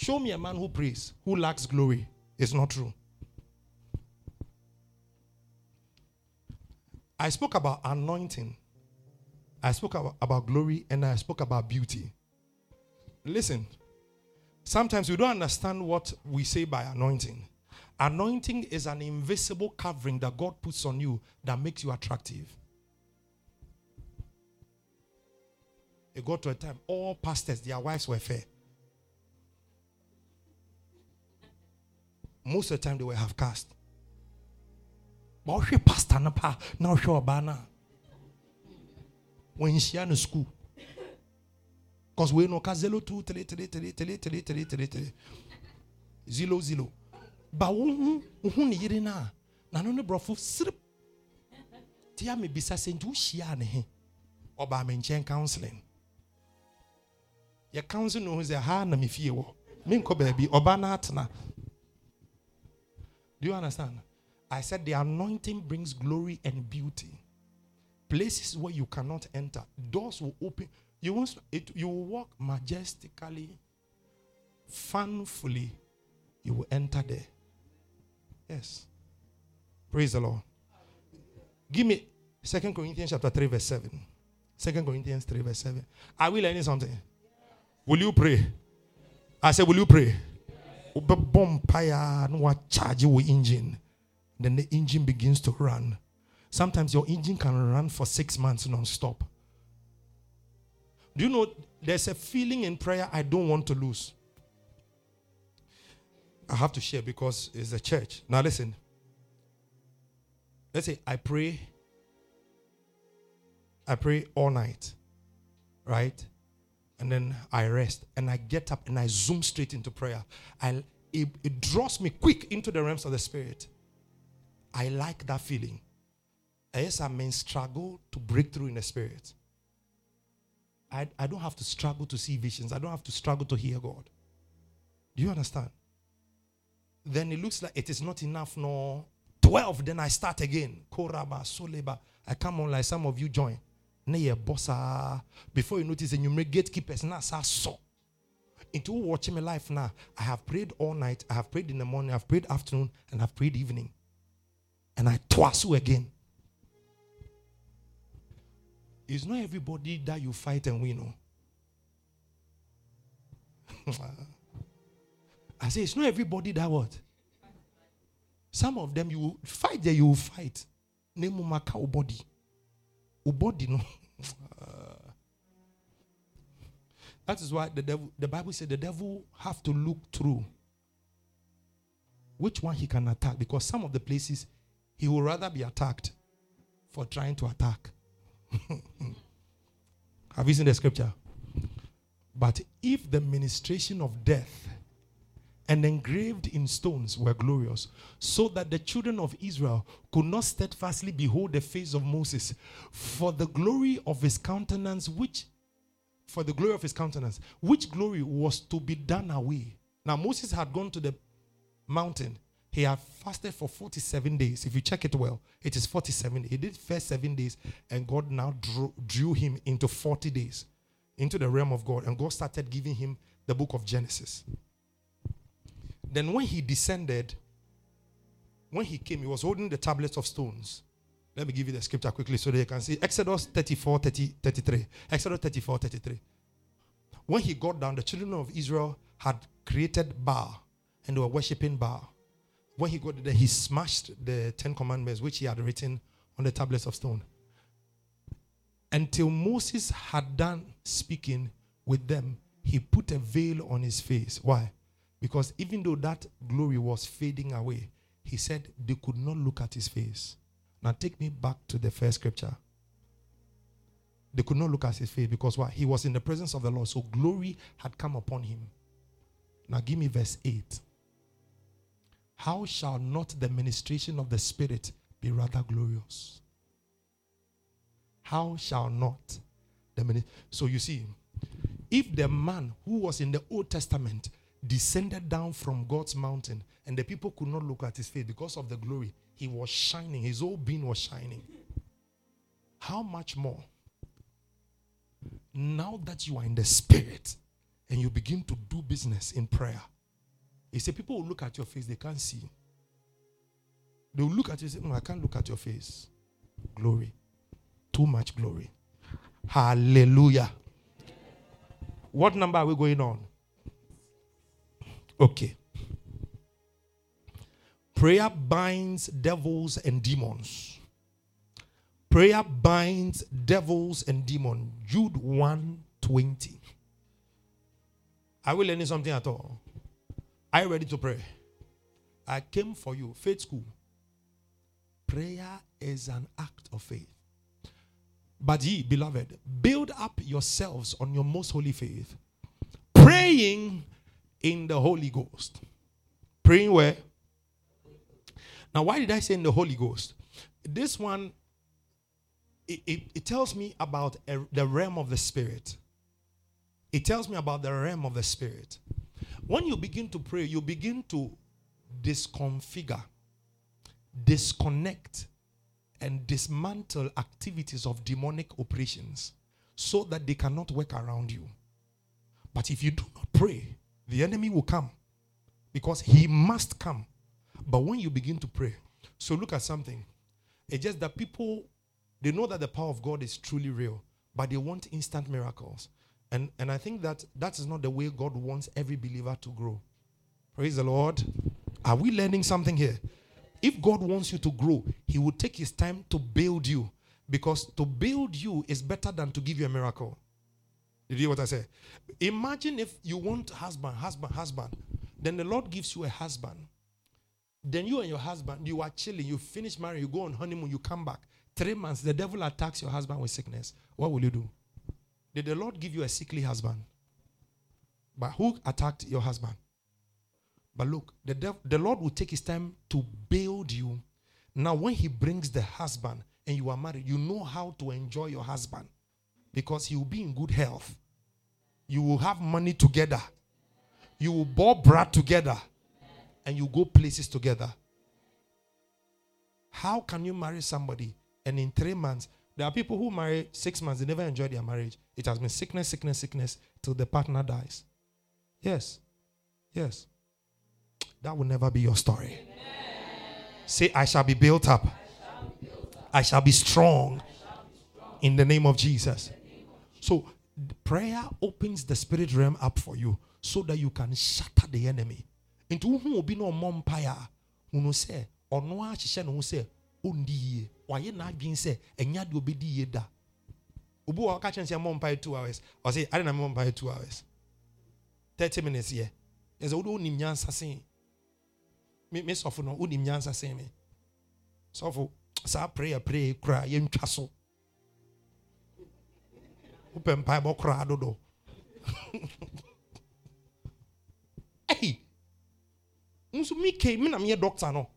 Show me a man who prays, who lacks glory. It's not true. I spoke about anointing. I spoke about, about glory and I spoke about beauty. Listen, sometimes we don't understand what we say by anointing. Anointing is an invisible covering that God puts on you that makes you attractive. It got to a time, all pastors, their wives were fair. most of the time they were half cast. But wohwɛ pastor no paa na wohwɛ ɔbaa no a wɔnhyia no school. Because we no ɔka 0233333333 zero zero. Ba wohu wohu ne yere no a nano ne borɔfo sirip nti a mebisa sɛ nti wohyiaa ne he. Ɔbaa me nkyɛn counseling. Yɛ counsel no ho sɛ ha na mefie wɔ menkɔ baabi ɔbaa no atena do you understand? I said the anointing brings glory and beauty. Places where you cannot enter, doors will open. You will, it, you will walk majestically, funfully. You will enter there. Yes. Praise the Lord. Give me Second Corinthians chapter 3, verse 7. Second Corinthians 3, verse 7. Are we learning something? Will you pray? I said, Will you pray? The bomb no charge your engine. Then the engine begins to run. Sometimes your engine can run for six months non-stop. Do you know there's a feeling in prayer I don't want to lose? I have to share because it's a church. Now listen. Let's say I pray. I pray all night. Right? And then I rest and I get up and I zoom straight into prayer. I it, it draws me quick into the realms of the spirit. I like that feeling. Yes, I may struggle to break through in the spirit. I, I don't have to struggle to see visions. I don't have to struggle to hear God. Do you understand? Then it looks like it is not enough. No, 12, then I start again. Koraba, Soleba. I come on like some of you join. Bossa. Before you notice, numerate gatekeepers now so. Into watching my life now, I have prayed all night. I have prayed in the morning. I've prayed afternoon, and I've prayed evening. And I twice again. It's not everybody that you fight and win. No. Oh. I say it's not everybody that what. Some of them you fight there, you will fight. Name maka body. Body no. that is why the devil the Bible said the devil have to look through which one he can attack because some of the places he will rather be attacked for trying to attack. Have you seen the scripture? But if the ministration of death and engraved in stones were glorious, so that the children of Israel could not steadfastly behold the face of Moses, for the glory of his countenance, which for the glory of his countenance, which glory was to be done away. Now Moses had gone to the mountain he had fasted for 47 days. If you check it well, it is 47. He did first seven days, and God now drew, drew him into 40 days into the realm of God. And God started giving him the book of Genesis. Then, when he descended, when he came, he was holding the tablets of stones. Let me give you the scripture quickly so that you can see. Exodus 34, 30, 33. Exodus 34, 33. When he got down, the children of Israel had created Baal and they were worshipping Baal when he got there, he smashed the Ten Commandments, which he had written on the tablets of stone. Until Moses had done speaking with them, he put a veil on his face. Why? Because even though that glory was fading away, he said they could not look at his face. Now take me back to the first scripture. They could not look at his face because why? He was in the presence of the Lord. So glory had come upon him. Now give me verse 8. How shall not the ministration of the Spirit be rather glorious? How shall not the ministration? So you see, if the man who was in the Old Testament descended down from God's mountain and the people could not look at his face because of the glory, he was shining, his whole being was shining. How much more? Now that you are in the spirit and you begin to do business in prayer, he said, People will look at your face, they can't see. They will look at you and say, No, I can't look at your face. Glory. Too much glory. Hallelujah. What number are we going on? Okay. Prayer binds devils and demons. Prayer binds devils and demons. Jude 120. Are we learning something at all? Are you ready to pray? I came for you. Faith school. Prayer is an act of faith. But ye, beloved, build up yourselves on your most holy faith, praying in the Holy Ghost. Praying where? Now, why did I say in the Holy Ghost? This one, it, it, it tells me about a, the realm of the Spirit. It tells me about the realm of the Spirit. When you begin to pray, you begin to disconfigure, disconnect, and dismantle activities of demonic operations so that they cannot work around you. But if you do not pray, the enemy will come because he must come. But when you begin to pray, so look at something. It's just that people they know that the power of God is truly real, but they want instant miracles. And and I think that that is not the way God wants every believer to grow. Praise the Lord. Are we learning something here? If God wants you to grow, He will take His time to build you because to build you is better than to give you a miracle. Did you hear what I said? Imagine if you want husband, husband, husband, then the Lord gives you a husband. Then you and your husband, you are chilling, you finish marriage, you go on honeymoon, you come back. Three months, the devil attacks your husband with sickness. What will you do? Did the Lord give you a sickly husband? But who attacked your husband? But look, the, dev- the Lord will take his time to build you. Now, when he brings the husband and you are married, you know how to enjoy your husband because he will be in good health. You will have money together. You will bore bread together. And you go places together. How can you marry somebody and in three months, there are people who marry six months, they never enjoy their marriage. It has been sickness, sickness, sickness till the partner dies. Yes. Yes. That will never be your story. Amen. Say, I shall be built up. I shall be strong in the name of Jesus. So, prayer opens the spirit realm up for you so that you can shatter the enemy. Into who will be no mumpire, who say, or no ashisha no say, undi ye, why ye not being say, and yad will be the da. Ubu wa catch and say mumpire two hours, or say, I don't know mumpire two hours. 30 minutes here. There's a little nimyansa saying, me me sɔfo no wonim nyansa sen me sɔfo saa prayer pray kora yɛntwa so wopɛ mpaebɔ koraa dodo ei nso mekei me na meyɛ doctor no.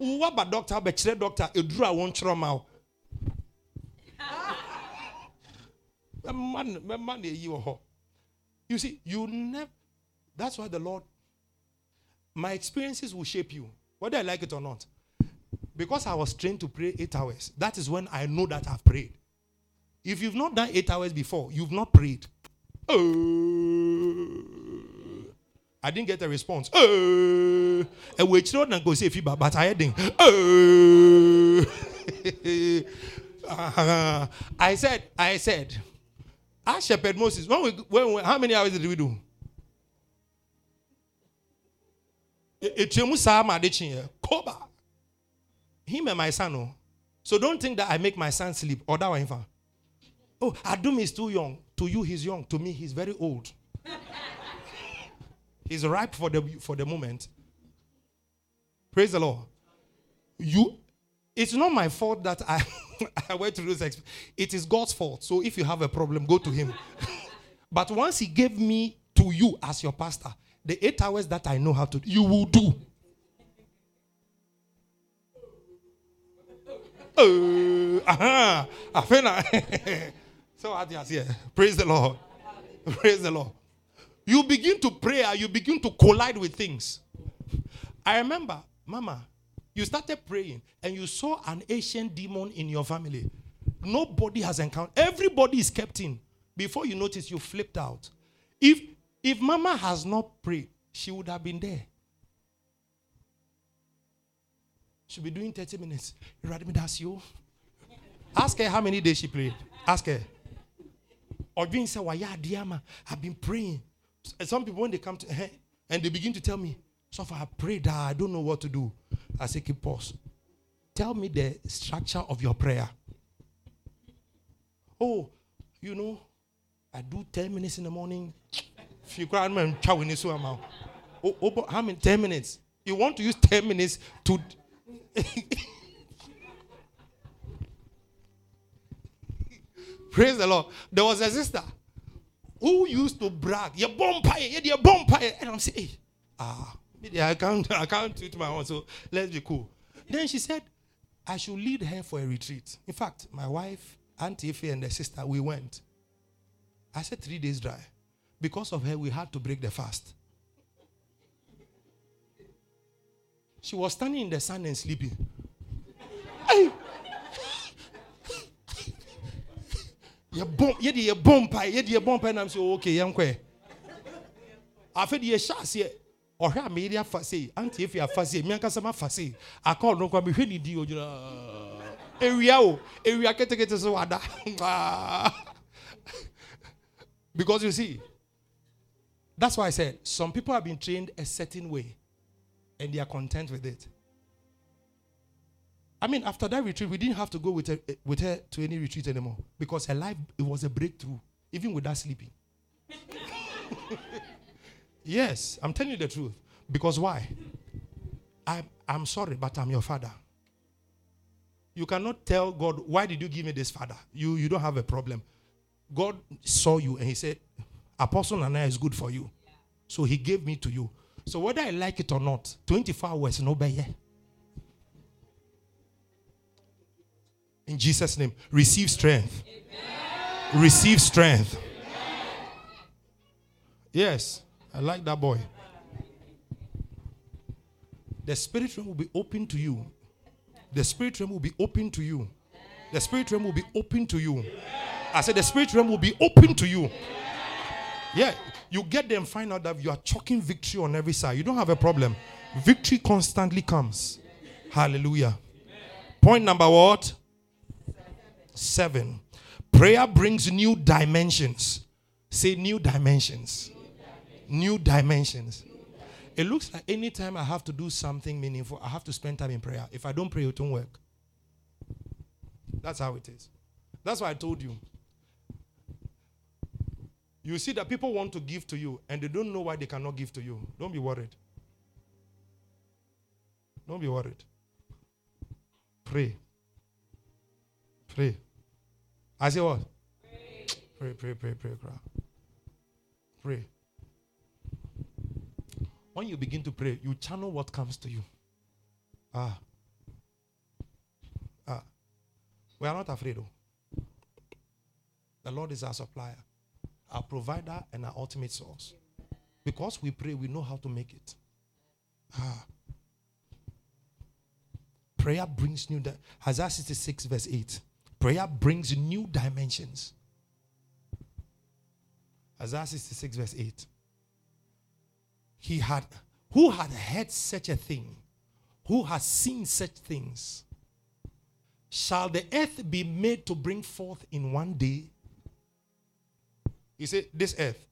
Woaba doctor wobɛkyerɛ doctor ɛduru a wɔnkyerɛ ma wo bɛma na ɛyi wɔ hɔ you see you never that's why the lord my experiences will shape you, whether I like it or not. Because I was trained to pray eight hours, that is when I know that I've prayed. If you've not done eight hours before, you've not prayed. Uh, I didn't get a response. We not go say but I didn't. Uh, I said, I said, I shepherd Moses. When we, when we, how many hours did we do? him and my son oh. so don't think that i make my son sleep or that one oh adum is too young to you he's young to me he's very old He's ripe for the for the moment. Praise the Lord. You it's not my fault that I, I went through this. It is God's fault. So if you have a problem, go to Him. but once He gave me to you as your pastor, the eight hours that I know how to, you will do. Uh, uh-huh. so here. Praise the Lord. Praise the Lord. You begin to pray, you begin to collide with things. I remember, Mama, you started praying and you saw an ancient demon in your family. Nobody has encountered. Everybody is kept in. Before you notice, you flipped out. If if Mama has not prayed, she would have been there. She'll be doing 30 minutes. You ready me? That's you. Ask her how many days she prayed. Ask her. Or being said, yeah, Diama, I've been praying. Some people, when they come to her and they begin to tell me, so far I prayed, that I don't know what to do. I say, keep pause. Tell me the structure of your prayer. Oh, you know, I do 10 minutes in the morning. If you man, oh, oh, how many 10 minutes? You want to use 10 minutes to Praise the Lord. There was a sister who used to brag, "You're bumpire, you're bumpire," and I'm saying, hey, "Ah, I can't, I can't treat my own, so let's be cool. Then she said, I should lead her for a retreat. In fact, my wife, Auntie Ife, and the sister, we went. I said three days dry. Because of her, we had to break the fast. She was standing in the sun and sleeping. You bump, you did a bump, you did a bump, and I'm so okay, young quay. I feel the shots here ɔhwɛ a meeri afa sei anti efi afa sei miankasa ma afa sei akɔɔ no nkwa mehwɛ ne di ogyina ewia o ewia ketekete so wada because you see that's why I said some people have been trained a certain way and they are content with it. I mean, after that retreat, we didn't have to go with her, eh, with her to any retreat anymore because her life it was a breakthrough, even without sleeping. Yes, I'm telling you the truth. Because why? I, I'm sorry, but I'm your father. You cannot tell God, why did you give me this father? You, you don't have a problem. God saw you and he said, Apostle Nana is good for you. So he gave me to you. So whether I like it or not, 24 hours, no better. In Jesus' name, receive strength. Amen. Receive strength. Amen. Yes. I like that boy. The spirit realm will be open to you. The spirit realm will be open to you. The spirit realm will be open to you. I said the spirit realm will be open to you. Yeah, you get them find out that you are choking victory on every side. You don't have a problem. Victory constantly comes. Hallelujah. Point number what? Seven. Prayer brings new dimensions. Say new dimensions new dimensions. It looks like anytime I have to do something meaningful, I have to spend time in prayer. If I don't pray, it won't work. That's how it is. That's why I told you. You see that people want to give to you and they don't know why they cannot give to you. Don't be worried. Don't be worried. Pray. Pray. I say what? Pray, pray, pray, pray, pray. Pray. When you begin to pray, you channel what comes to you. Ah. Ah. We are not afraid. Though. The Lord is our supplier, our provider, and our ultimate source. Because we pray, we know how to make it. Ah. Prayer brings new. Di- Isaiah 66, verse 8. Prayer brings new dimensions. Isaiah 66, verse 8 he had who had heard such a thing who has seen such things shall the earth be made to bring forth in one day? He said this earth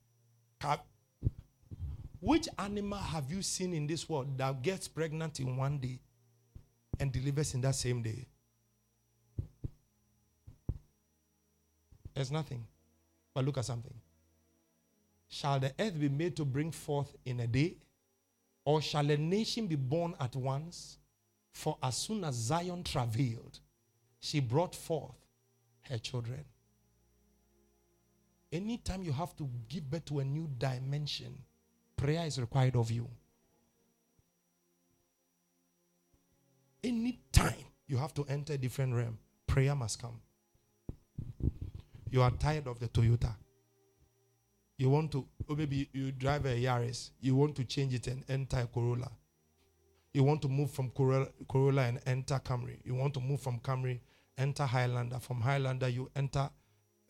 which animal have you seen in this world that gets pregnant in one day and delivers in that same day there's nothing but look at something Shall the earth be made to bring forth in a day? Or shall a nation be born at once? For as soon as Zion travailed, she brought forth her children. Anytime you have to give birth to a new dimension, prayer is required of you. Anytime you have to enter a different realm, prayer must come. You are tired of the Toyota. You want to, or maybe you drive a Yaris, you want to change it and enter Corolla. You want to move from Corolla, Corolla and enter Camry. You want to move from Camry, enter Highlander. From Highlander, you enter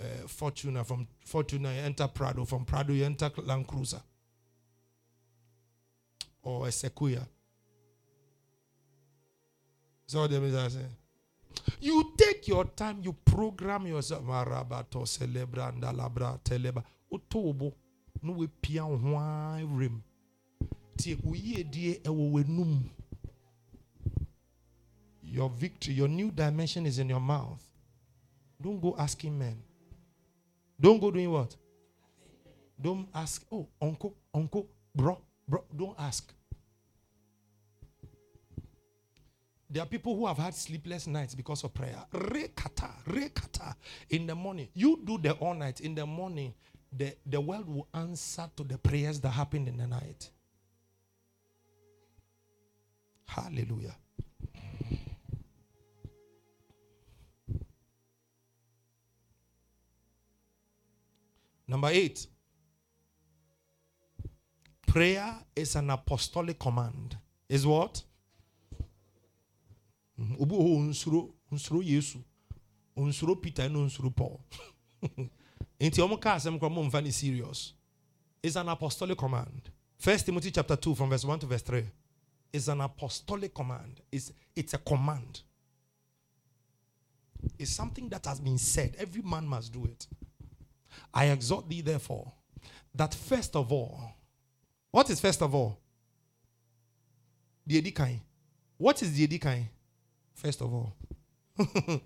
uh, Fortuner. From Fortuner, you enter Prado. From Prado, you enter Land Cruiser or a Sequoia. So the I say, you take your time, you program yourself. Uye ewo. Your victory, your new dimension is in your mouth. Don't go asking men. Don't go doing what? Don't ask, oh, uncle, uncle, bro, bro. Don't ask. There are people who have had sleepless nights because of prayer. Rekata, rekata. In the morning, you do the all night. In the morning, the, the world will answer to the prayers that happened in the night. Hallelujah. Number eight. Prayer is an apostolic command. Is what? Mm-hmm. obi wɔ oh, nsuro nsuro yesu. Nsuro peter no nsuro paul. Nti wɔn ka asɛm kora mo nfa ne serious. It's an apostolic command. First timothy chapter 2 from verse 1 to verse 3 is an apostolic command. It's, it's a command. It's something that has been said. Every man must do it. I exhort thee therefore that first of all what is first of all? The edikai. What is the edikai First of all,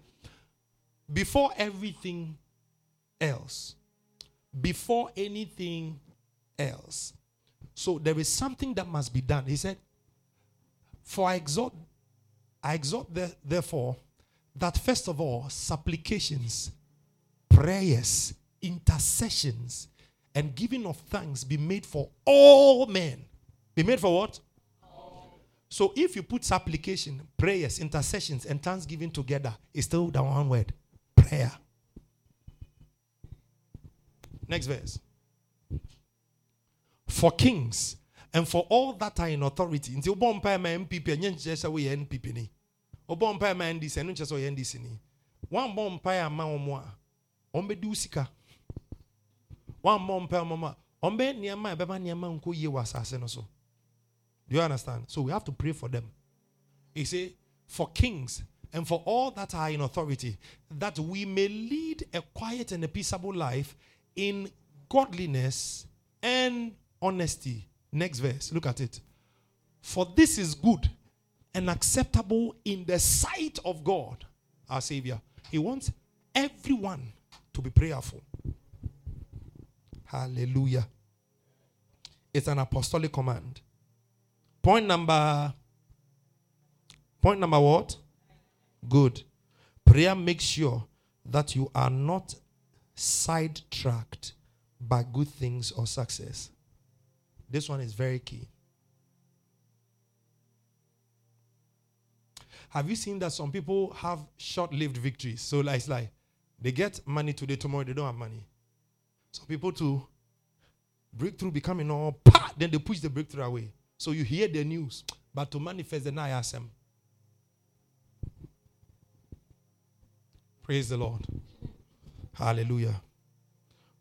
before everything else, before anything else. So there is something that must be done. He said, For I exhort, I exhort therefore that first of all, supplications, prayers, intercessions, and giving of thanks be made for all men. Be made for what? So if you put supplication, prayers, intercessions, and thanksgiving together, it's still the one word prayer. Next verse. For kings and for all that are in authority. Until bon pa ma NPP and yen chesa we NPP ni. Ma NDC chesa we NDC ni. One bon pa ma omwa. Ombe du sika. One bon pa mama. Ombe niama e beba niama nko ye wasase no so. Do you understand? So we have to pray for them. He say, for kings and for all that are in authority, that we may lead a quiet and a peaceable life in godliness and honesty. Next verse, look at it. For this is good and acceptable in the sight of God, our Savior. He wants everyone to be prayerful. Hallelujah. It's an apostolic command. Point number point number what? Good. Prayer makes sure that you are not sidetracked by good things or success. This one is very key. Have you seen that some people have short-lived victories? So like, it's like they get money today, tomorrow they don't have money. Some people to breakthrough becoming all, then they push the breakthrough away. So you hear the news, but to manifest the ISM. Praise the Lord. Hallelujah.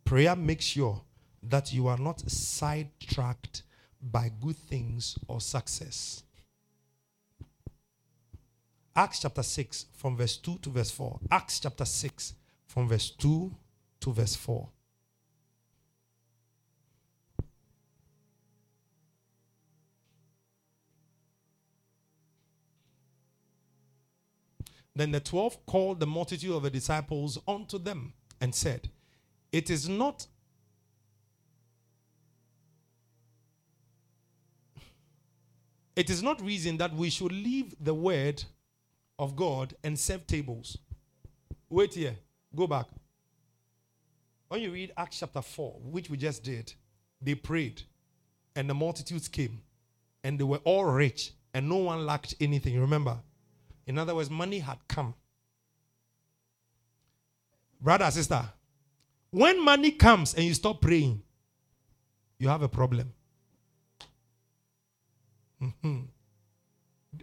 Prayer makes sure that you are not sidetracked by good things or success. Acts chapter 6, from verse 2 to verse 4. Acts chapter 6, from verse 2 to verse 4. Then the twelve called the multitude of the disciples unto them and said, It is not it is not reason that we should leave the word of God and serve tables. Wait here, go back. When you read Acts chapter 4, which we just did, they prayed and the multitudes came and they were all rich and no one lacked anything. Remember? In other words, money had come. Brother, sister, when money comes and you stop praying, you have a problem. Mm-hmm.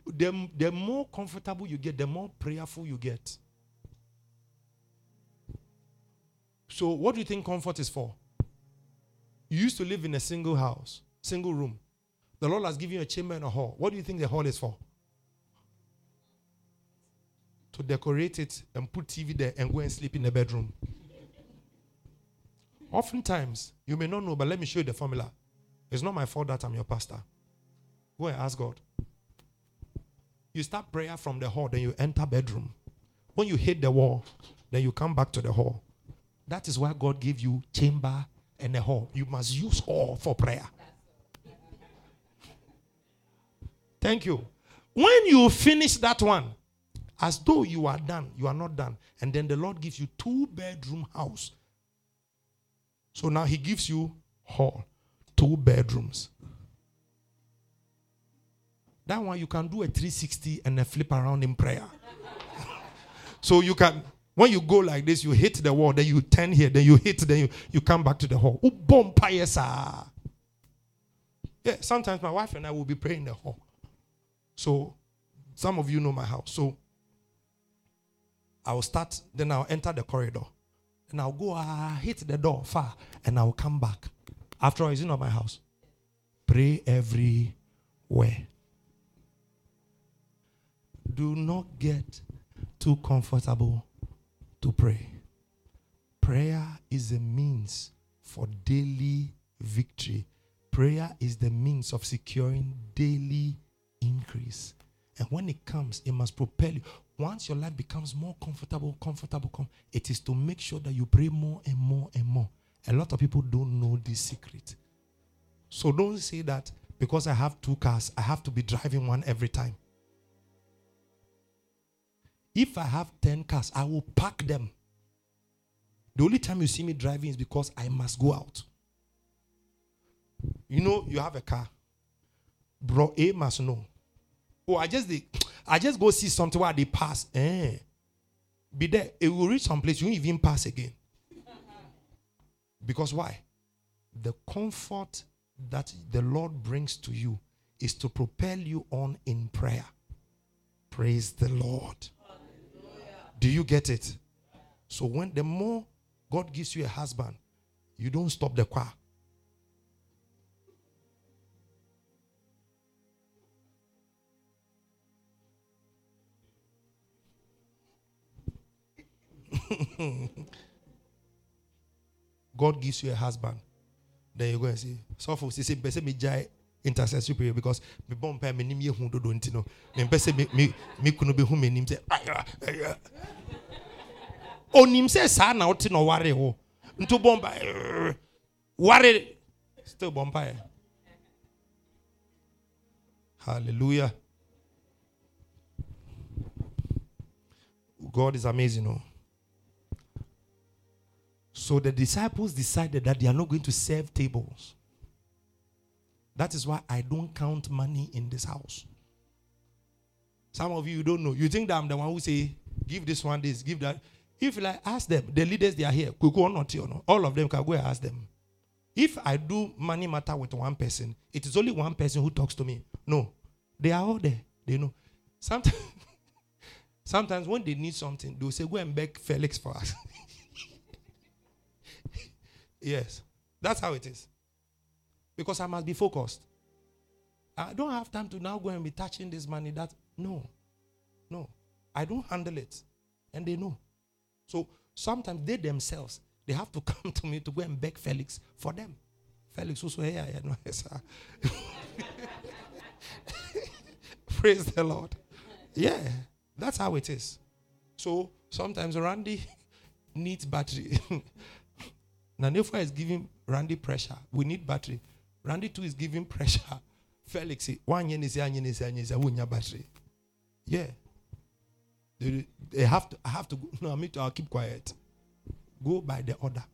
The, the more comfortable you get, the more prayerful you get. So, what do you think comfort is for? You used to live in a single house, single room. The Lord has given you a chamber and a hall. What do you think the hall is for? To decorate it and put TV there and go and sleep in the bedroom. Oftentimes, you may not know, but let me show you the formula. It's not my fault that I'm your pastor. Go and ask God. You start prayer from the hall, then you enter bedroom. When you hit the wall, then you come back to the hall. That is why God gave you chamber and a hall. You must use hall for prayer. Thank you. When you finish that one, as though you are done, you are not done. And then the Lord gives you two bedroom house so now he gives you hall, two bedrooms. That one you can do a 360 and a flip around in prayer. so you can when you go like this, you hit the wall, then you turn here, then you hit, then you, you come back to the hall. Yeah, sometimes my wife and I will be praying in the hall. So some of you know my house. So I will start, then I'll enter the corridor and I'll go uh, hit the door far and I'll come back. After all, it's not my house. Pray everywhere. Do not get too comfortable to pray. Prayer is a means for daily victory. Prayer is the means of securing daily increase. And when it comes, it must propel you. Once your life becomes more comfortable, comfortable, com- it is to make sure that you pray more and more and more. A lot of people don't know this secret. So don't say that because I have two cars, I have to be driving one every time. If I have 10 cars, I will park them. The only time you see me driving is because I must go out. You know, you have a car. Bro A must know. Oh, I just. I just go see something where they pass. Eh. Be there. It will reach some place. You won't even pass again. Because why? The comfort that the Lord brings to you is to propel you on in prayer. Praise the Lord. Do you get it? So when the more God gives you a husband, you don't stop the choir. God gives you a husband. Then you go and say, so for say, say, me jai intercessory prayer because me bomb pay me nim ye nti no. Me pese me me me kunu be hu me nim say onim say sa na wote no ware ho nto bomba ware. Still bomba eh? hallelujah. God is amazing oh so the disciples decided that they are not going to serve tables. That is why I don't count money in this house. Some of you don't know. You think that I'm the one who say, give this one this, give that. If like ask them, the leaders they are here, could go on or no. all of them can go and ask them. If I do money matter with one person, it is only one person who talks to me. No. They are all there. They know. Sometimes sometimes when they need something, they'll say, Go and beg Felix for us. Yes. That's how it is. Because I must be focused. I don't have time to now go and be touching this money. That no. No. I don't handle it. And they know. So sometimes they themselves they have to come to me to go and beg Felix for them. Felix also here. Yeah, no, sir. Praise the Lord. Yeah, that's how it is. So sometimes Randy needs battery. Nanefa is giving Randy pressure. We need battery. Randy too is giving pressure. Felix, one year is a battery. Yeah. They, have to, I have to, no, I mean, I'll keep quiet. Go by the order.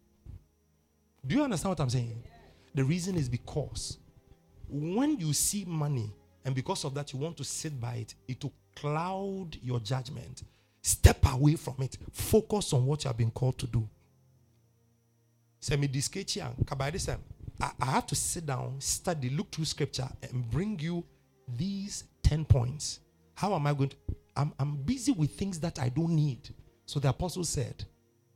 Do you understand what I'm saying? The reason is because when you see money and because of that you want to sit by it, it will cloud your judgment. Step away from it. Focus on what you have been called to do. Semi I, I have to sit down, study, look through scripture, and bring you these 10 points. How am I going to? I'm, I'm busy with things that I don't need. So the apostle said,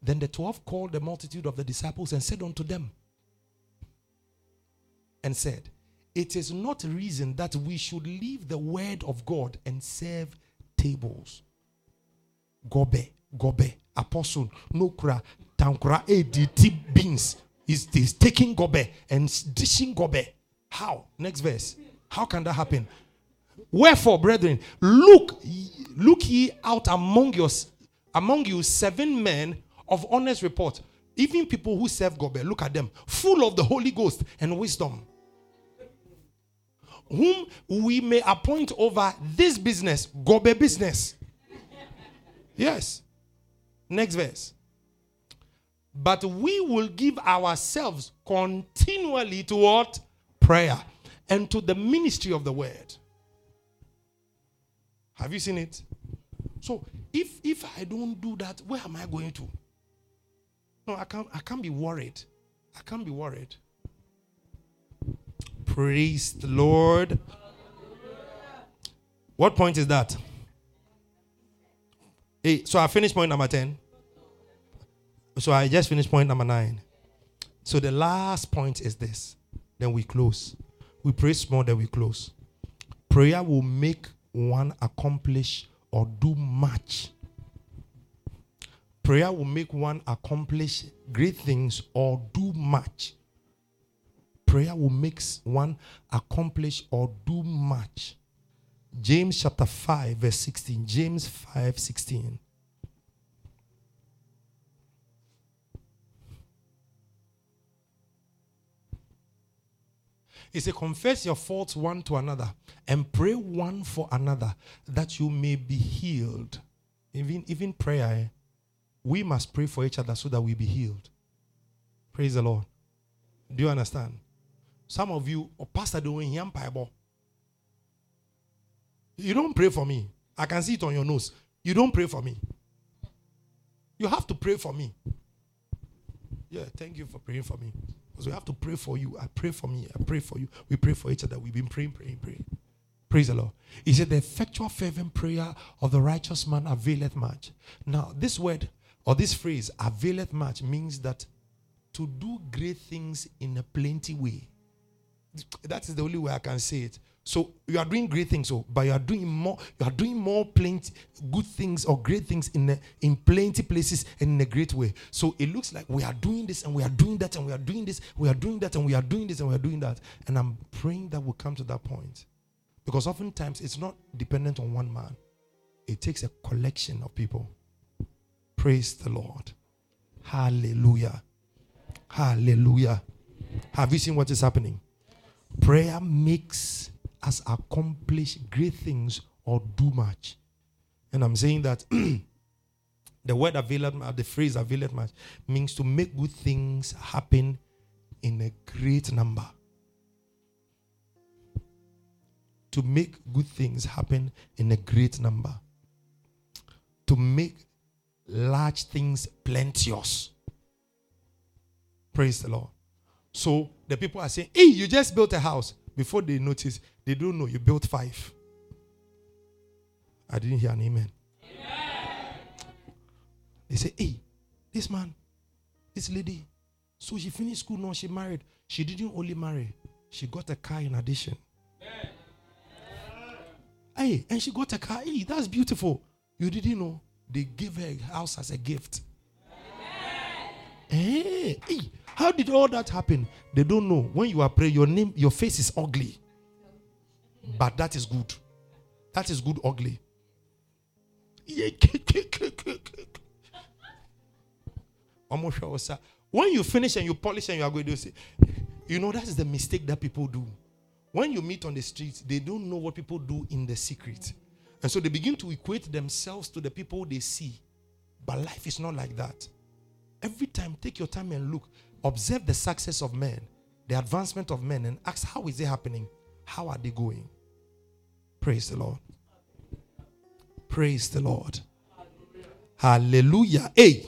Then the 12 called the multitude of the disciples and said unto them, and said, It is not reason that we should leave the word of God and serve tables. Gobe, gobe, apostle, nokra, tankra, ADT beans is, is taking gobe and dishing gobe. How? Next verse. How can that happen? Wherefore, brethren, look, look ye out among your among you seven men of honest report, even people who serve God. Look at them, full of the Holy Ghost and wisdom, whom we may appoint over this business, Gobe business. Yes. Next verse. But we will give ourselves continually to what? Prayer and to the ministry of the word. Have you seen it? So if if I don't do that, where am I going to? No, I can't I can't be worried. I can't be worried. Praise the Lord. What point is that? Hey, so I finished point number 10. So I just finished point number nine. So the last point is this. Then we close. We pray small, then we close. Prayer will make one accomplish or do much. Prayer will make one accomplish great things or do much. Prayer will make one accomplish or do much. James chapter 5, verse 16. James 5 16. He said, Confess your faults one to another and pray one for another that you may be healed. Even, even prayer, eh? we must pray for each other so that we be healed. Praise the Lord. Do you understand? Some of you, or oh, Pastor, doing him Bible. You don't pray for me. I can see it on your nose. You don't pray for me. You have to pray for me. Yeah, thank you for praying for me. Because we have to pray for you. I pray for me. I pray for you. We pray for each other. We've been praying, praying, praying. Praise the Lord. He said, The effectual, fervent prayer of the righteous man availeth much. Now, this word or this phrase, availeth much, means that to do great things in a plenty way. That is the only way I can say it. So you are doing great things, so but you are doing more. You are doing more plenty good things or great things in in plenty places and in a great way. So it looks like we are doing this and we are doing that and we are doing this, we are doing that and we are doing this and we are doing that. And I'm praying that we'll come to that point, because oftentimes it's not dependent on one man. It takes a collection of people. Praise the Lord. Hallelujah. Hallelujah. Have you seen what is happening? Prayer makes us accomplish great things or do much. And I'm saying that the word available, the phrase available much means to make good things happen in a great number. To make good things happen in a great number. To make large things plenteous. Praise the Lord. So the people are saying, Hey, you just built a house. Before they notice, they don't know you built five. I didn't hear an amen. amen. They say, Hey, this man, this lady, so she finished school now, she married. She didn't only marry, she got a car in addition. Amen. Hey, and she got a car. Hey, that's beautiful. You didn't know they gave her a house as a gift. Hey, eh, hey, how did all that happen? They don't know. When you are praying, your name, your face is ugly. But that is good. That is good ugly. When you finish and you polish and you are going to say, you know, that is the mistake that people do. when you meet on the streets, they don't know what people do in the secret. And so they begin to equate themselves to the people they see. But life is not like that. Every time, take your time and look. Observe the success of men, the advancement of men, and ask how is it happening? How are they going? Praise the Lord. Praise the Lord. Hallelujah. Hey.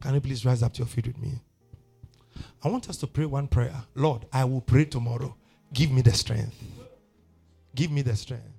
Can you please rise up to your feet with me? I want us to pray one prayer. Lord, I will pray tomorrow. Give me the strength. Give me the strength.